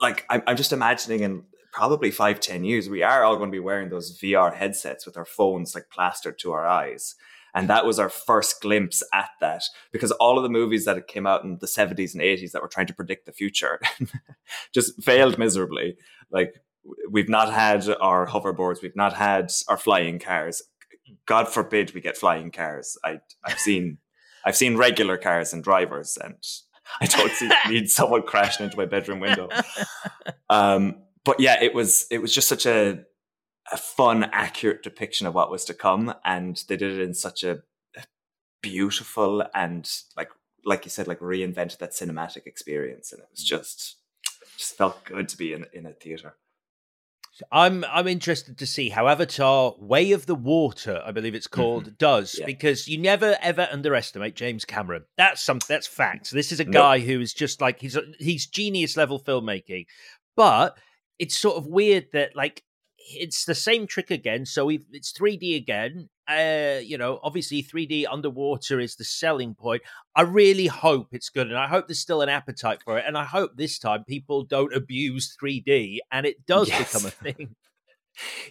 like i'm, I'm just imagining in probably five ten years we are all going to be wearing those vr headsets with our phones like plastered to our eyes and that was our first glimpse at that because all of the movies that came out in the 70s and 80s that were trying to predict the future [LAUGHS] just failed miserably. Like, we've not had our hoverboards, we've not had our flying cars. God forbid we get flying cars. I, I've seen. I've seen regular cars and drivers, and [LAUGHS] I don't see, [LAUGHS] need someone crashing into my bedroom window. Um, but yeah, it was it was just such a a fun, accurate depiction of what was to come, and they did it in such a beautiful and like like you said, like reinvented that cinematic experience, and it was just just felt good to be in in a theater. I'm I'm interested to see how Avatar Way of the Water, I believe it's called, mm-hmm. does yeah. because you never ever underestimate James Cameron. That's something that's fact. This is a guy nope. who is just like he's he's genius level filmmaking, but it's sort of weird that like it's the same trick again. So it's 3D again. Uh, you know, obviously 3D underwater is the selling point. I really hope it's good, and I hope there's still an appetite for it. And I hope this time people don't abuse 3D, and it [LAUGHS] does yes. become a thing. [LAUGHS]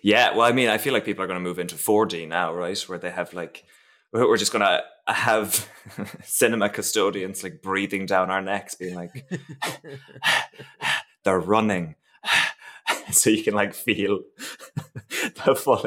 Yeah, well, I mean, I feel like people are going to move into 4D now, right? Where they have like, we're just going to have [LAUGHS] cinema custodians like breathing down our necks, being like, [SIGHS] [SIGHS] they're running. [LAUGHS] so you can like feel [LAUGHS] the full.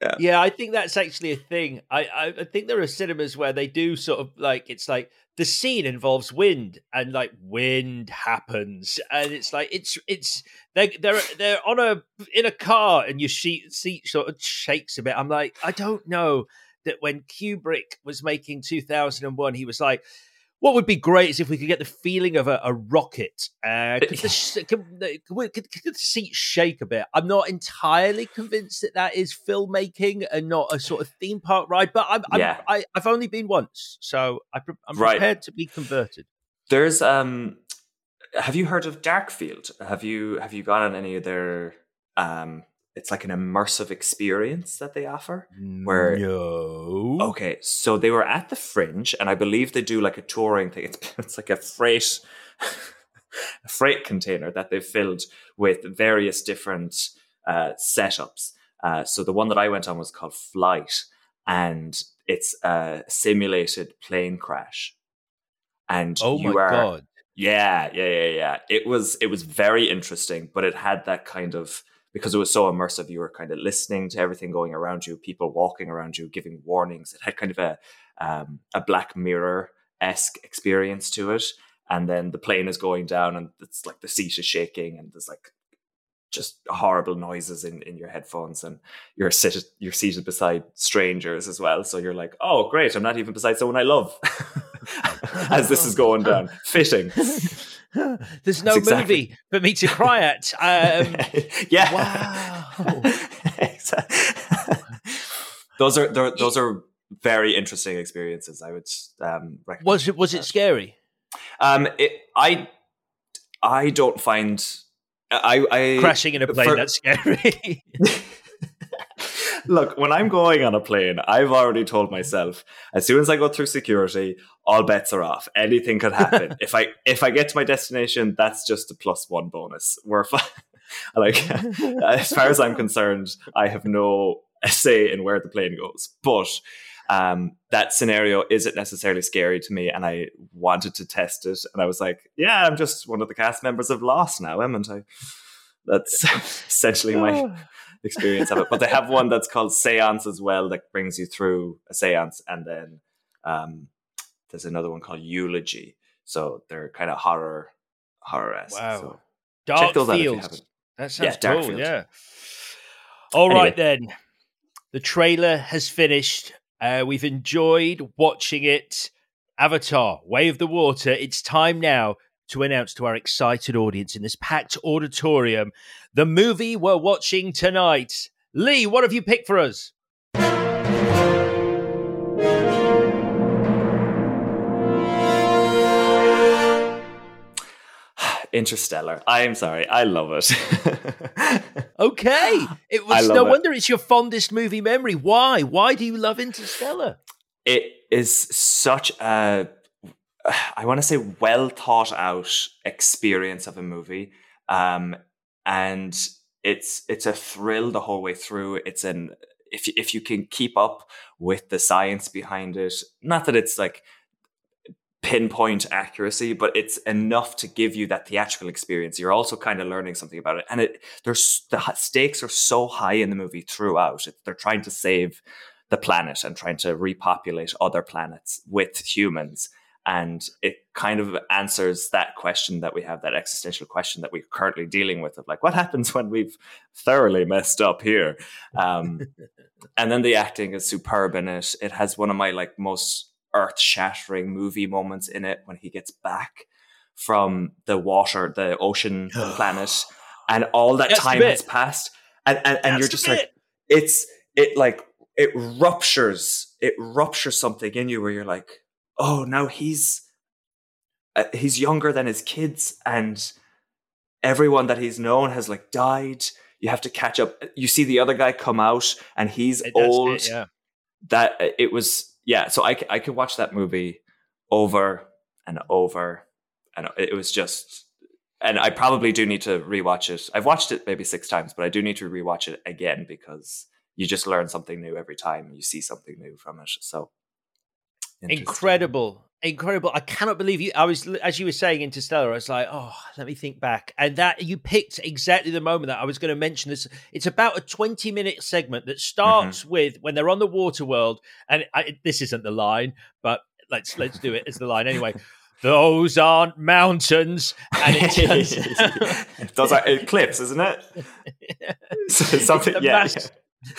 Yeah. yeah, I think that's actually a thing. I, I, I think there are cinemas where they do sort of like it's like the scene involves wind and like wind happens and it's like it's it's they they're they're on a in a car and your seat seat sort of shakes a bit. I'm like I don't know that when Kubrick was making 2001, he was like what would be great is if we could get the feeling of a, a rocket. Uh, could, the, could, could, could, the seat shake a bit? I'm not entirely convinced that that is filmmaking and not a sort of theme park ride. But I'm, I'm yeah. I, have only been once, so I, am right. prepared to be converted. There's um, have you heard of Darkfield? Have you have you gone on any of their um it's like an immersive experience that they offer where no. Okay so they were at the fringe and i believe they do like a touring thing. It's, [LAUGHS] it's like a freight [LAUGHS] a freight container that they've filled with various different uh, setups. Uh, so the one that i went on was called flight and it's a simulated plane crash. And oh you my are god. Yeah yeah yeah yeah. It was it was very interesting but it had that kind of because it was so immersive, you were kind of listening to everything going around you, people walking around you, giving warnings. It had kind of a um, a Black Mirror esque experience to it. And then the plane is going down, and it's like the seat is shaking, and there's like just horrible noises in, in your headphones, and you're seated you're seated beside strangers as well. So you're like, oh great, I'm not even beside someone I love. [LAUGHS] As this is going down, [LAUGHS] fitting. [LAUGHS] [LAUGHS] There's no exactly. movie for me to cry at. [LAUGHS] Um, [LAUGHS] yeah. Wow. those are those are very interesting experiences. I would um, recommend. Was it was it scary? Um, it, I I don't find I, I crashing in a plane for, that's scary. Look, when I'm going on a plane, I've already told myself as soon as I go through security, all bets are off. Anything could happen. [LAUGHS] if I if I get to my destination, that's just a plus one bonus. We're fine. [LAUGHS] like as far as I'm concerned, I have no say in where the plane goes. But um, that scenario isn't necessarily scary to me, and I wanted to test it. And I was like, "Yeah, I'm just one of the cast members of Lost now, am I?" That's [LAUGHS] essentially my experience of it. But they have one that's called Seance as well that brings you through a seance and then um, there's another one called Eulogy. So they're kind of horror horror esque. Wow. So Dark those out if you Fields. haven't. That sounds Dark cool. Yeah. All right Anyway. then. The trailer has finished. Uh, we've enjoyed watching it. Avatar, Way of the Water. It's time now to announce to our excited audience in this packed auditorium the movie we're watching tonight. Lee, what have you picked for us? [SIGHS] Interstellar. I'm sorry. I love it. [LAUGHS] Okay. [GASPS] It was no it. wonder it's your fondest movie memory. Why? Why do you love Interstellar? it is such a [SIGHS] I want to say well thought out experience of a movie. Um and it's it's a thrill the whole way through. It's an if if you can keep up with the science behind it, not that it's like pinpoint accuracy, but it's enough to give you that theatrical experience. You're also kind of learning something about it, and it there's the stakes are so high in the movie throughout. It, they're trying to save the planet and trying to repopulate other planets with humans. And it kind of answers that question that we have, that existential question that we're currently dealing with of like, what happens when we've thoroughly messed up here? Um, [LAUGHS] and then the acting is superb in it. It has one of my like most earth shattering movie moments in it when he gets back from the water, the ocean [SIGHS] planet, and all that That's time has passed. And and, and you're just like, it's it like it ruptures it ruptures something in you where you're like oh now he's uh, he's younger than his kids and everyone that he's known has like died you have to catch up you see the other guy come out and he's it, old yeah. that uh, it was yeah so I, I could watch that movie over and over and it was just and i probably do need to rewatch it i've watched it maybe six times but i do need to rewatch it again because you just learn something new every time you see something new from it so. Incredible. Incredible. I cannot believe you i was as you were saying interstellar i was like oh let me think back. And that you picked exactly the moment that i was going to mention this. It's about a 20 minute segment that starts mm-hmm. with when they're on the water world and I, this isn't the line but let's let's do it as the line anyway. Those aren't mountains and it [LAUGHS] turns those are clips isn't it? [LAUGHS] [LAUGHS] So something yeah, mass-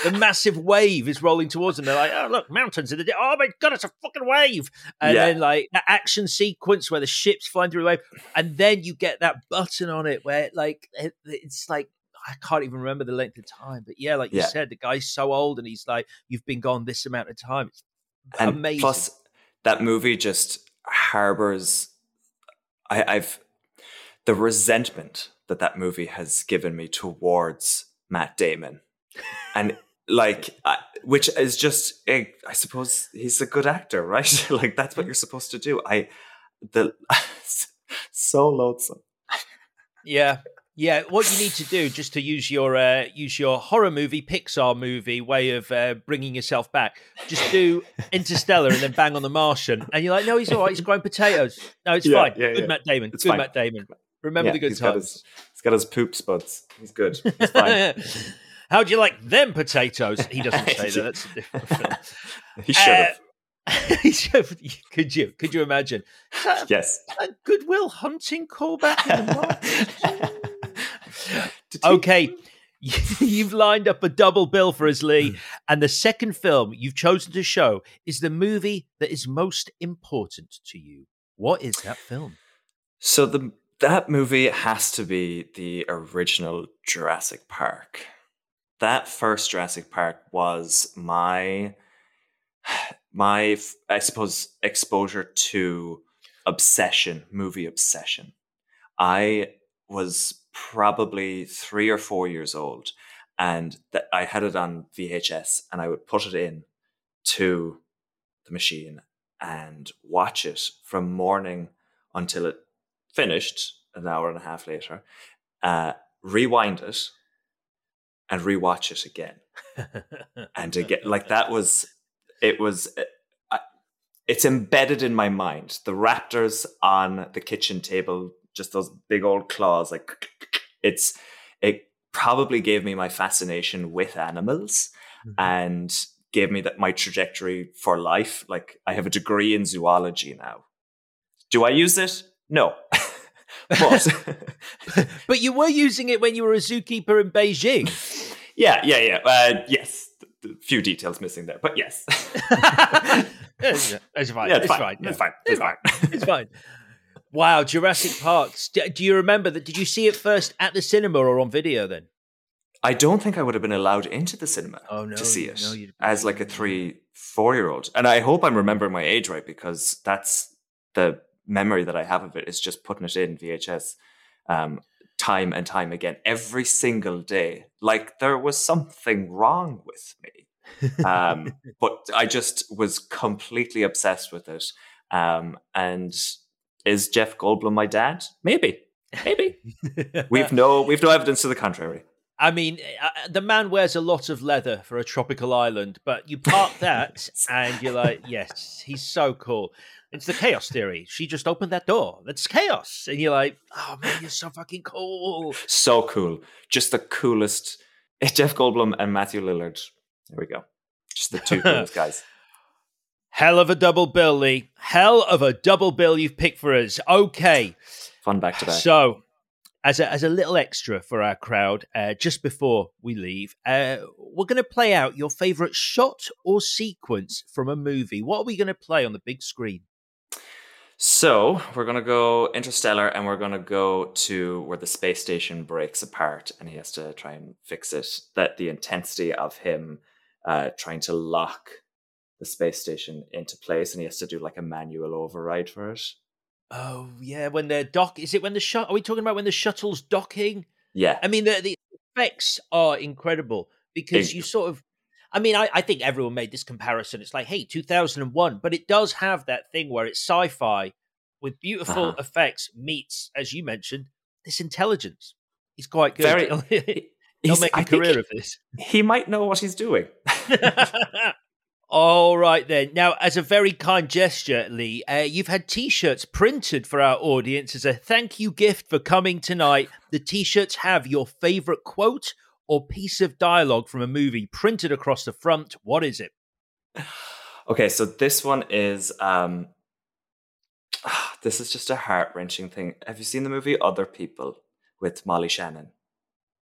the massive wave is rolling towards them. They're like, "Oh, look, mountains in the di- Oh my god, it's a fucking wave!" And Yeah. then like that action sequence where the ship's flying through the wave, and then you get that button on it where like it, it's like I can't even remember the length of time, but yeah, like you Yeah. said, the guy's so old, and he's like, "You've been gone this amount of time." It's and amazing. plus that movie just harbors I, i've the resentment that that movie has given me towards matt damon and like I, which is just eh, i suppose he's a good actor right [LAUGHS] like that's what you're supposed to do i the [LAUGHS] so loathsome Yeah. Yeah, what you need to do, just to use your uh, use your horror movie, Pixar movie way of uh, bringing yourself back, just do Interstellar and then bang on The Martian, and you're like, no, he's all right, he's growing potatoes. No, it's Yeah, fine. yeah, good yeah. Matt Damon. It's good fine. Matt Damon. Remember the good he's got times. his he's got his poop spots he's good he's fine [LAUGHS] How do you like them potatoes? He [LAUGHS] doesn't say that. That's a different film. [LAUGHS] he should have Uh, [LAUGHS] he should- could you? Could you imagine? That yes a Good Will Hunting callback in the he- Okay, you've lined up a double bill for us, Lee. And the second film you've chosen to show is the movie that is most important to you. What is that film? So the that movie has to be the original Jurassic Park. That first Jurassic Park was my [SIGHS] my I suppose exposure to obsession, movie obsession. I was probably 3 or 4 years old and that I had it on VHS and I would put it in to the machine and watch it from morning until it finished an hour and a half later, uh, rewind it and rewatch it again. [LAUGHS] And again, like that was, it was, I- it's embedded in my mind. The raptors on the kitchen table, just those big old claws, like it's, it probably gave me my fascination with animals Mhm. and gave me that my trajectory for life. Like I have a degree in zoology now. Do I use it? No. [LAUGHS] but [LAUGHS] but you were using it when you were a zookeeper in Beijing. Yeah, yeah, yeah. Uh, yes, a few details missing there, but yes. [LAUGHS] it's, [LAUGHS] it's fine. Yeah, it's, fine. fine. It's fine. It's fine. It's fine. Wow, Jurassic Park. Do you remember that? Did you see it first at the cinema or on video then? I don't think I would have been allowed into the cinema oh, no, to see it no, as like a three, four year old. And I hope I'm remembering my age right because that's the memory that I have of it is just putting it in VHS um, time and time again, every single day. Like there was something wrong with me. Um, [LAUGHS] but I just was completely obsessed with it. Um, and is Jeff Goldblum my dad? Maybe. Maybe. we've no we've no evidence to the contrary. I mean, uh, the man wears a lot of leather for a tropical island, but you park [LAUGHS] that and you're like, yes, he's so cool. It's the chaos theory. She just opened that door. That's chaos. And you're like, oh man, you're so fucking cool. So cool. Just the coolest. [LAUGHS] Jeff Goldblum and Matthew Lillard. There we go. Just the two coolest [LAUGHS] guys. Hell of a double bill, Lee. Hell of a double bill you've picked for us. Okay. Fun back to back. So, as a, as a little extra for our crowd, uh, just before we leave, uh, we're going to play out your favorite shot or sequence from a movie. What are we going to play on the big screen? So we're going to go interstellar and we're going to go to where the space station breaks apart and he has to try and fix it. That the intensity of him uh, trying to lock the space station into place and he has to do like a manual override for it. Oh yeah, when they're dock, is it when the shut? Are we talking about when the shuttle's docking? Yeah, I mean the the effects are incredible because it, you sort of. I mean, I, I think everyone made this comparison. It's like, hey, 2001, but it does have that thing where it's sci-fi with beautiful uh-huh. effects meets, as you mentioned, this intelligence. He's quite good. Very, [LAUGHS] he'll make a career of this. He might know what he's doing. [LAUGHS] All right, then. Now, as a very kind gesture, Lee, uh, you've had t shirts printed for our audience as a thank you gift for coming tonight. The t shirts have your favorite quote or piece of dialogue from a movie printed across the front. What is it? [SIGHS] Okay, so this one is um, [SIGHS] this is just a heart wrenching thing. Have you seen the movie Other People with Molly Shannon?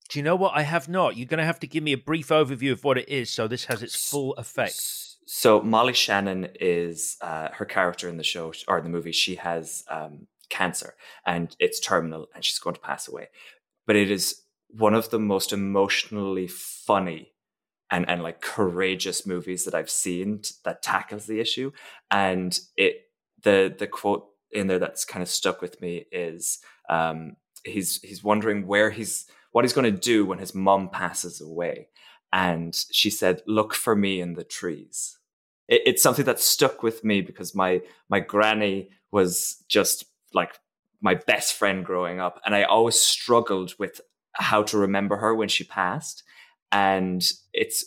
Do you know what? I have not. You're going to have to give me a brief overview of what it is so this has its full effect. So Molly Shannon is uh, her character in the show or in the movie. She has um, cancer and it's terminal, and she's going to pass away. But it is one of the most emotionally funny and and like courageous movies that I've seen that tackles the issue. And it the the quote in there that's kind of stuck with me is um, he's he's wondering where he's what he's going to do when his mom passes away. And she said, "Look for me in the trees." it, it's something that stuck with me because my my granny was just like my best friend growing up, and I always struggled with how to remember her when she passed. And it's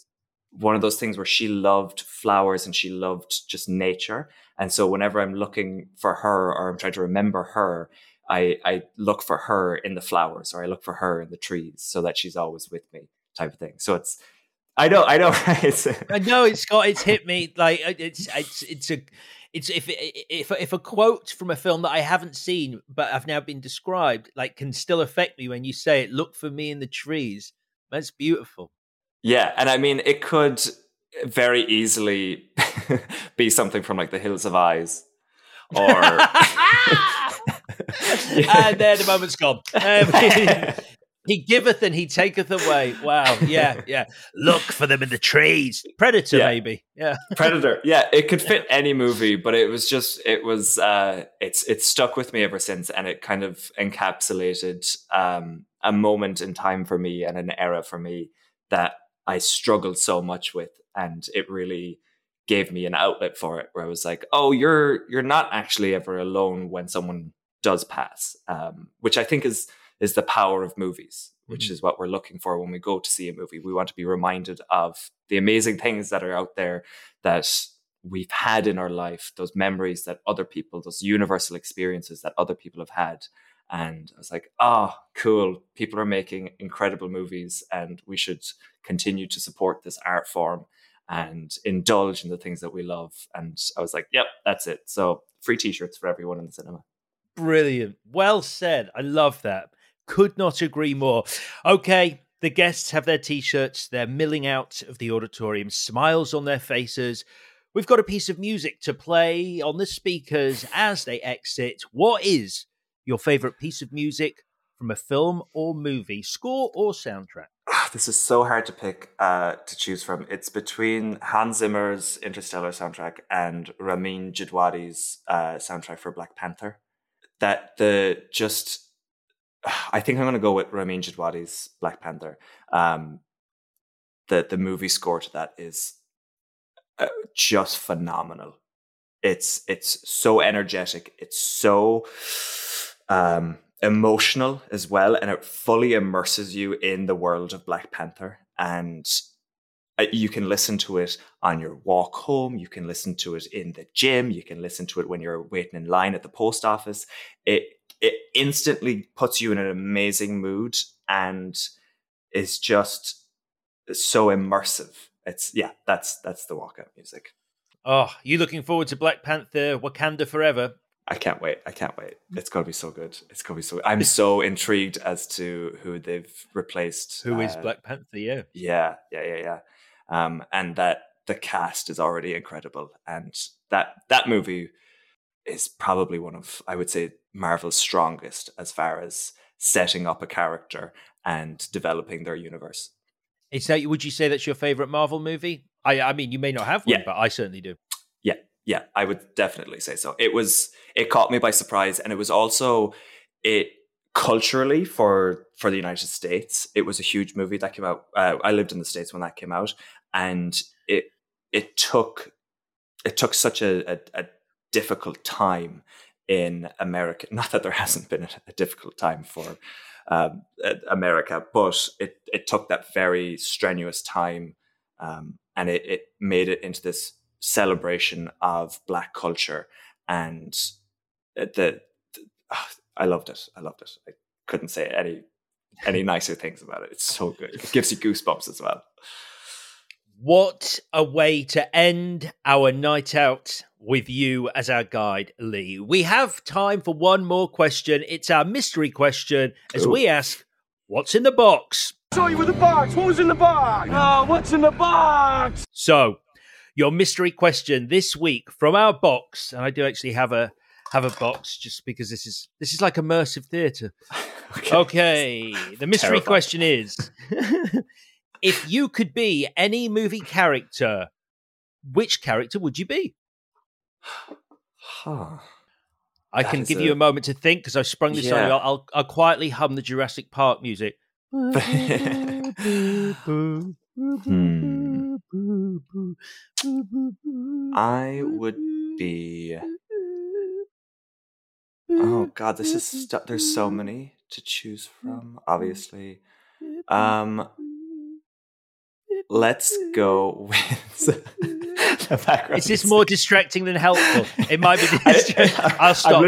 one of those things where she loved flowers and she loved just nature. And so whenever I'm looking for her or I'm trying to remember her, I, I look for her in the flowers or I look for her in the trees so that she's always with me type of thing. So it's I know, I know. [LAUGHS] I know it's got it's hit me like it's it's it's a it's if if if a quote from a film that I haven't seen but I've now been described like can still affect me when you say it. Look for me in the trees. That's beautiful. Yeah, and I mean it could very easily [LAUGHS] be something from like the Hills Have Eyes, or. [LAUGHS] [LAUGHS] and there the moment's gone. Um, he giveth and he taketh away. Wow. Yeah. Yeah. Look for them in the trees. Predator, yeah. maybe. Yeah. Predator. Yeah. It could fit [LAUGHS] any movie, but it was just, it was, uh, it's, it's stuck with me ever since. And it kind of encapsulated, um, a moment in time for me and an era for me that I struggled so much with. And it really gave me an outlet for it where I was like, oh, you're, you're not actually ever alone when someone does pass. Um, which I think is, is the power of movies, which mm-hmm. is what we're looking for when we go to see a movie. We want to be reminded of the amazing things that are out there that we've had in our life, those memories that other people, those universal experiences that other people have had. And I was like, oh, cool. People are making incredible movies, and we should continue to support this art form. and indulge in the things that we love. And I was like, yep, that's it. So free t-shirts for everyone in the cinema. Brilliant. Well said. I love that. Could not agree more. Okay, the guests have their t shirts. They're milling out of the auditorium, smiles on their faces. We've got a piece of music to play on the speakers as they exit. What is your favorite piece of music from a film or movie, score or soundtrack? This is so hard to pick uh, to choose from. It's between Hans Zimmer's Interstellar soundtrack and Ramin Djawadi's uh, soundtrack for Black Panther. That the just, [SIGHS] I think I'm going to go with Ramin Djawadi's Black Panther. Um, the the movie score to that is uh, just phenomenal. It's it's so energetic. It's so um, emotional as well, and it fully immerses you in the world of Black Panther. And uh, you can listen to it on your walk home. You can listen to it in the gym. You can listen to it when you're waiting in line at the post office. It it instantly puts you in an amazing mood and is just so immersive. It's yeah, that's that's the walkout music. Oh, you looking forward to Black Panther Wakanda Forever? I can't wait. I can't wait. It's going to be so good. It's going to be so. I'm so intrigued as to who they've replaced. Who uh, is Black Panther? Yeah, yeah, yeah, yeah, yeah. Um, and that the cast is already incredible, and that that movie is probably one of I would say Marvel's strongest as far as setting up a character and developing their universe. Is that would you say that's your favorite Marvel movie? I I mean, you may not have one, yeah. but I certainly do. Yeah, yeah, I would definitely say so. It was it caught me by surprise, and it was also it culturally for for the United States. It was a huge movie that came out. Uh, I lived in the states when that came out, and it it took it took such a, a, a difficult time in America. [LAUGHS] Not that there hasn't been a, difficult time for um, America, but it it took that very strenuous time, um, and it, it made it into this celebration of Black culture, and the, the oh, I loved it. I loved it. I couldn't say any any [LAUGHS] nicer things about it. It's so good. It gives you goosebumps as well. What a way to end our night out with you as our guide, Lee. We have time for one more question. It's our mystery question as Ooh. we ask, What's in the box? Saw you with the box. What was in the box? Oh, what's in the box? So, your mystery question this week from our box, and I do actually have a have a box just because this is this is like immersive theatre. [LAUGHS] okay. okay. The mystery Terrifying. question is [LAUGHS] if you could be any movie character, which character would you be? Huh. I that can give a... you a moment to think because I sprung this yeah. on you. I'll, I'll quietly hum the Jurassic Park music. [LAUGHS] hmm. I would be. Oh God, this is st- there's so many to choose from. Obviously, um, let's go with [LAUGHS] the background. Is this more distracting than helpful? It might be. [LAUGHS] [LAUGHS] Distracting. I'll stop.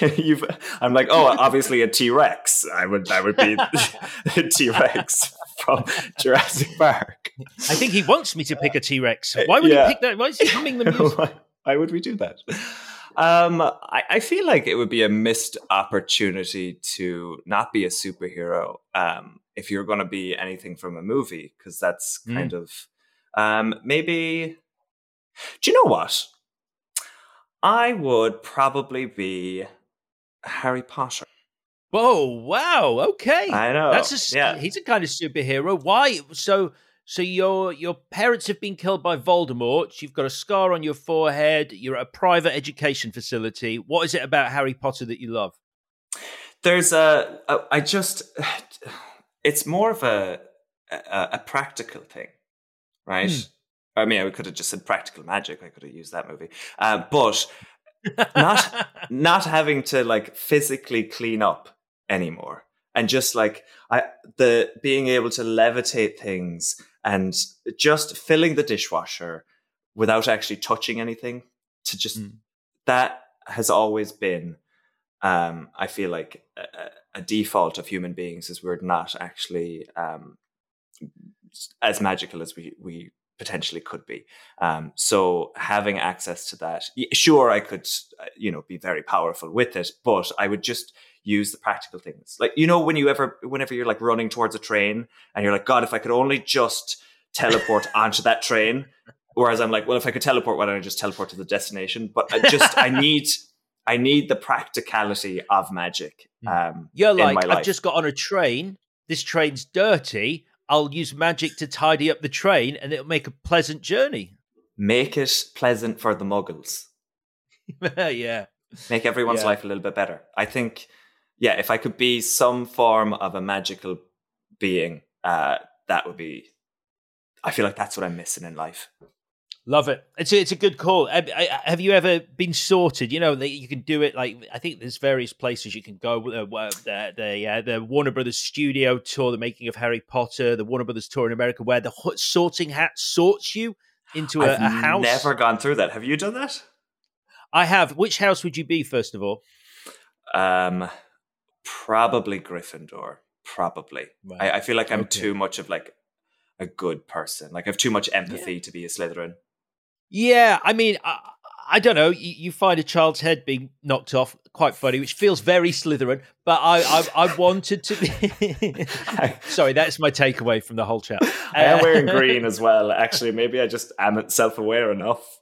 I'm, I'm like, oh, obviously a T Rex. I would, that would be a T Rex from Jurassic Park. I think he wants me to pick a T Rex. Why would yeah. he pick that? Why is he humming the music? why, why would we do that? Um, I, I, feel like it would be a missed opportunity to not be a superhero um, if you're going to be anything from a movie, because that's kind mm. of um, maybe. Do you know what? I would probably be Harry Potter. Oh wow! Okay, I know. That's a, yeah. He's a kind of superhero. Why? So so your your parents have been killed by Voldemort. You've got a scar on your forehead. You're at a private education facility. What is it about Harry Potter that you love? There's a, a I just [SIGHS] it's more of a a, a practical thing, right? Hmm. I mean, I could have just said practical magic. I could have used that movie, uh, but not [LAUGHS] not having to like physically clean up anymore, and just like I the being able to levitate things and just filling the dishwasher without actually touching anything to just mm. that has always been um, i feel like a, a, default of human beings is we're not actually um, as magical as we we potentially could be. Um, so having access to that, sure, I could, uh, you know, be very powerful with it, but I would just use the practical things. Like, you know, when you ever, whenever you're like running towards a train and you're like, God, if I could only just teleport [LAUGHS] onto that train. Whereas I'm like, well, if I could teleport, why don't I just teleport to the destination? But I just, I [LAUGHS] need, I need the practicality of magic. Hmm. Um, you're like, I've just got on a train. This train's dirty. I'll use magic to tidy up the train and it'll make a pleasant journey. Make it pleasant for the muggles. [LAUGHS] yeah. Make everyone's yeah. life a little bit better. I think, yeah, if I could be some form of a magical being, uh, that would be, I feel like that's what I'm missing in life. Love it. It's a, it's a good call. Have you ever been sorted? You know that you can do it. Like I think there's various places you can go. Uh, the the, uh, the Warner Brothers studio tour, the making of Harry Potter, the Warner Brothers tour in America, where the sorting hat sorts you into a, a house. Never gone through that. Have you done that? I have. Which house would you be first of all? Um, probably Gryffindor. Probably. Right. I, I, feel like I'm okay. too much of like a good person. Like I have too much empathy yeah. to be a Slytherin. Yeah, I mean, I, I don't know. You, you, find a child's head being knocked off quite funny, which feels very Slytherin. But I, I, I wanted to be. [LAUGHS] Sorry, that's my takeaway from the whole chat. I am wearing uh, green as well. [LAUGHS] Actually, maybe I just am self-aware enough.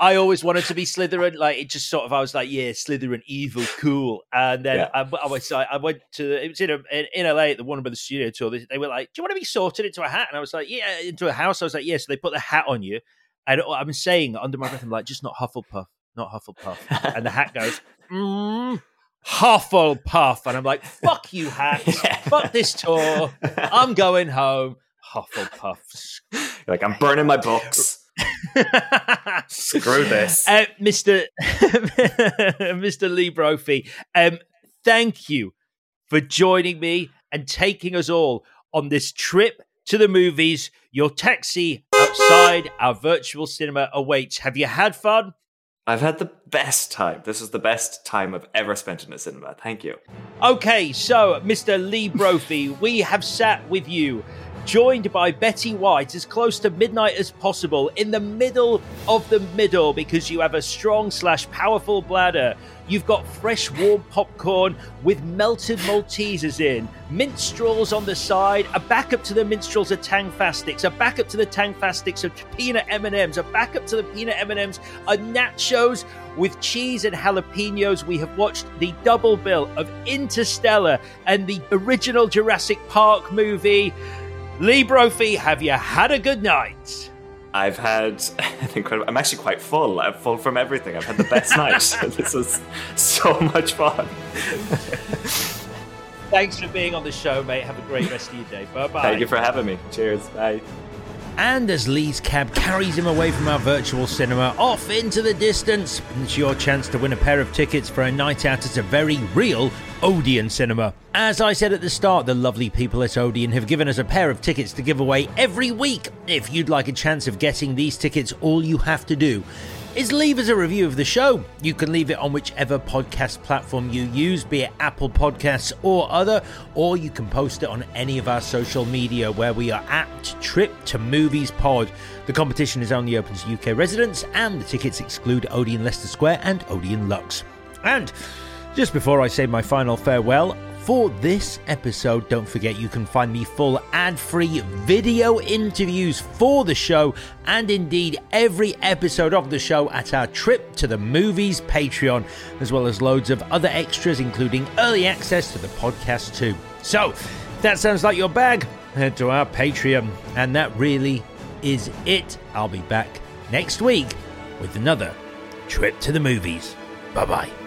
I always wanted to be Slytherin. Like it just sort of, I was like, yeah, Slytherin, evil, cool. And then yeah. I, I, was, I went to, it was in, a, in, LA at the Warner Brothers studio tour. They, they, were like, do you want to be sorted into a hat? And I was like, yeah, into a house. I was like, yeah. So they put the hat on you. And I'm saying under my breath, I'm like, just not Hufflepuff, not Hufflepuff. and the hat goes, mm, Hufflepuff. And I'm like, fuck you, hat. [LAUGHS] fuck this tour. I'm going home. Hufflepuffs. like, I'm burning my books. Screw [LAUGHS] this. Uh, Mr. [LAUGHS] Mr. Lee Brophy, um, thank you for joining me and taking us all on this trip to the movies. Your taxi outside our virtual cinema awaits. Have you had fun? I've had the best time. This is the best time I've ever spent in a cinema. Thank you. Okay, so Mr. Lee Brophy, we have sat with you joined by Betty White as close to midnight as possible in the middle of the middle because you have a strong slash powerful bladder. You've got fresh warm popcorn with melted Maltesers in, minstrels on the side, a backup to the minstrels of Tangfastics, a backup to the Tangfastics of peanut M&Ms, a backup to the peanut M&Ms, a nachos with cheese and jalapenos. We have watched the double bill of Interstellar and the original Jurassic Park movie. Lee Brophy, have you had a good night? I've had an incredible. I'm actually quite full. I'm full from everything. I've had the best night. [LAUGHS] [LAUGHS] this was so much fun. Thanks for being on the show, mate. Have a great rest of your day. Bye bye. Thank you for having me. Cheers. Bye. And as Lee's cab carries him away from our virtual cinema, off into the distance, it's your chance to win a pair of tickets for a night out at a very real Odeon Cinema. As I said at the start, the lovely people at Odeon have given us a pair of tickets to give away every week. If you'd like a chance of getting these tickets, all you have to do is leave us a review of the show. You can leave it on whichever podcast platform you use, be it Apple Podcasts or other, or you can post it on any of our social media where we are at Trip to Movies Pod. The competition is only open to UK residents, and the tickets exclude Odeon Leicester Square and Odeon Luxe. And just before I say my final farewell, for this episode, don't forget you can find me full ad free video interviews for the show and indeed every episode of the show at our Trip to the Movies Patreon, as well as loads of other extras, including early access to the podcast too. So, if that sounds like your bag. Head to our Patreon. And that really is it. I'll be back next week with another Trip to the Movies. Bye bye.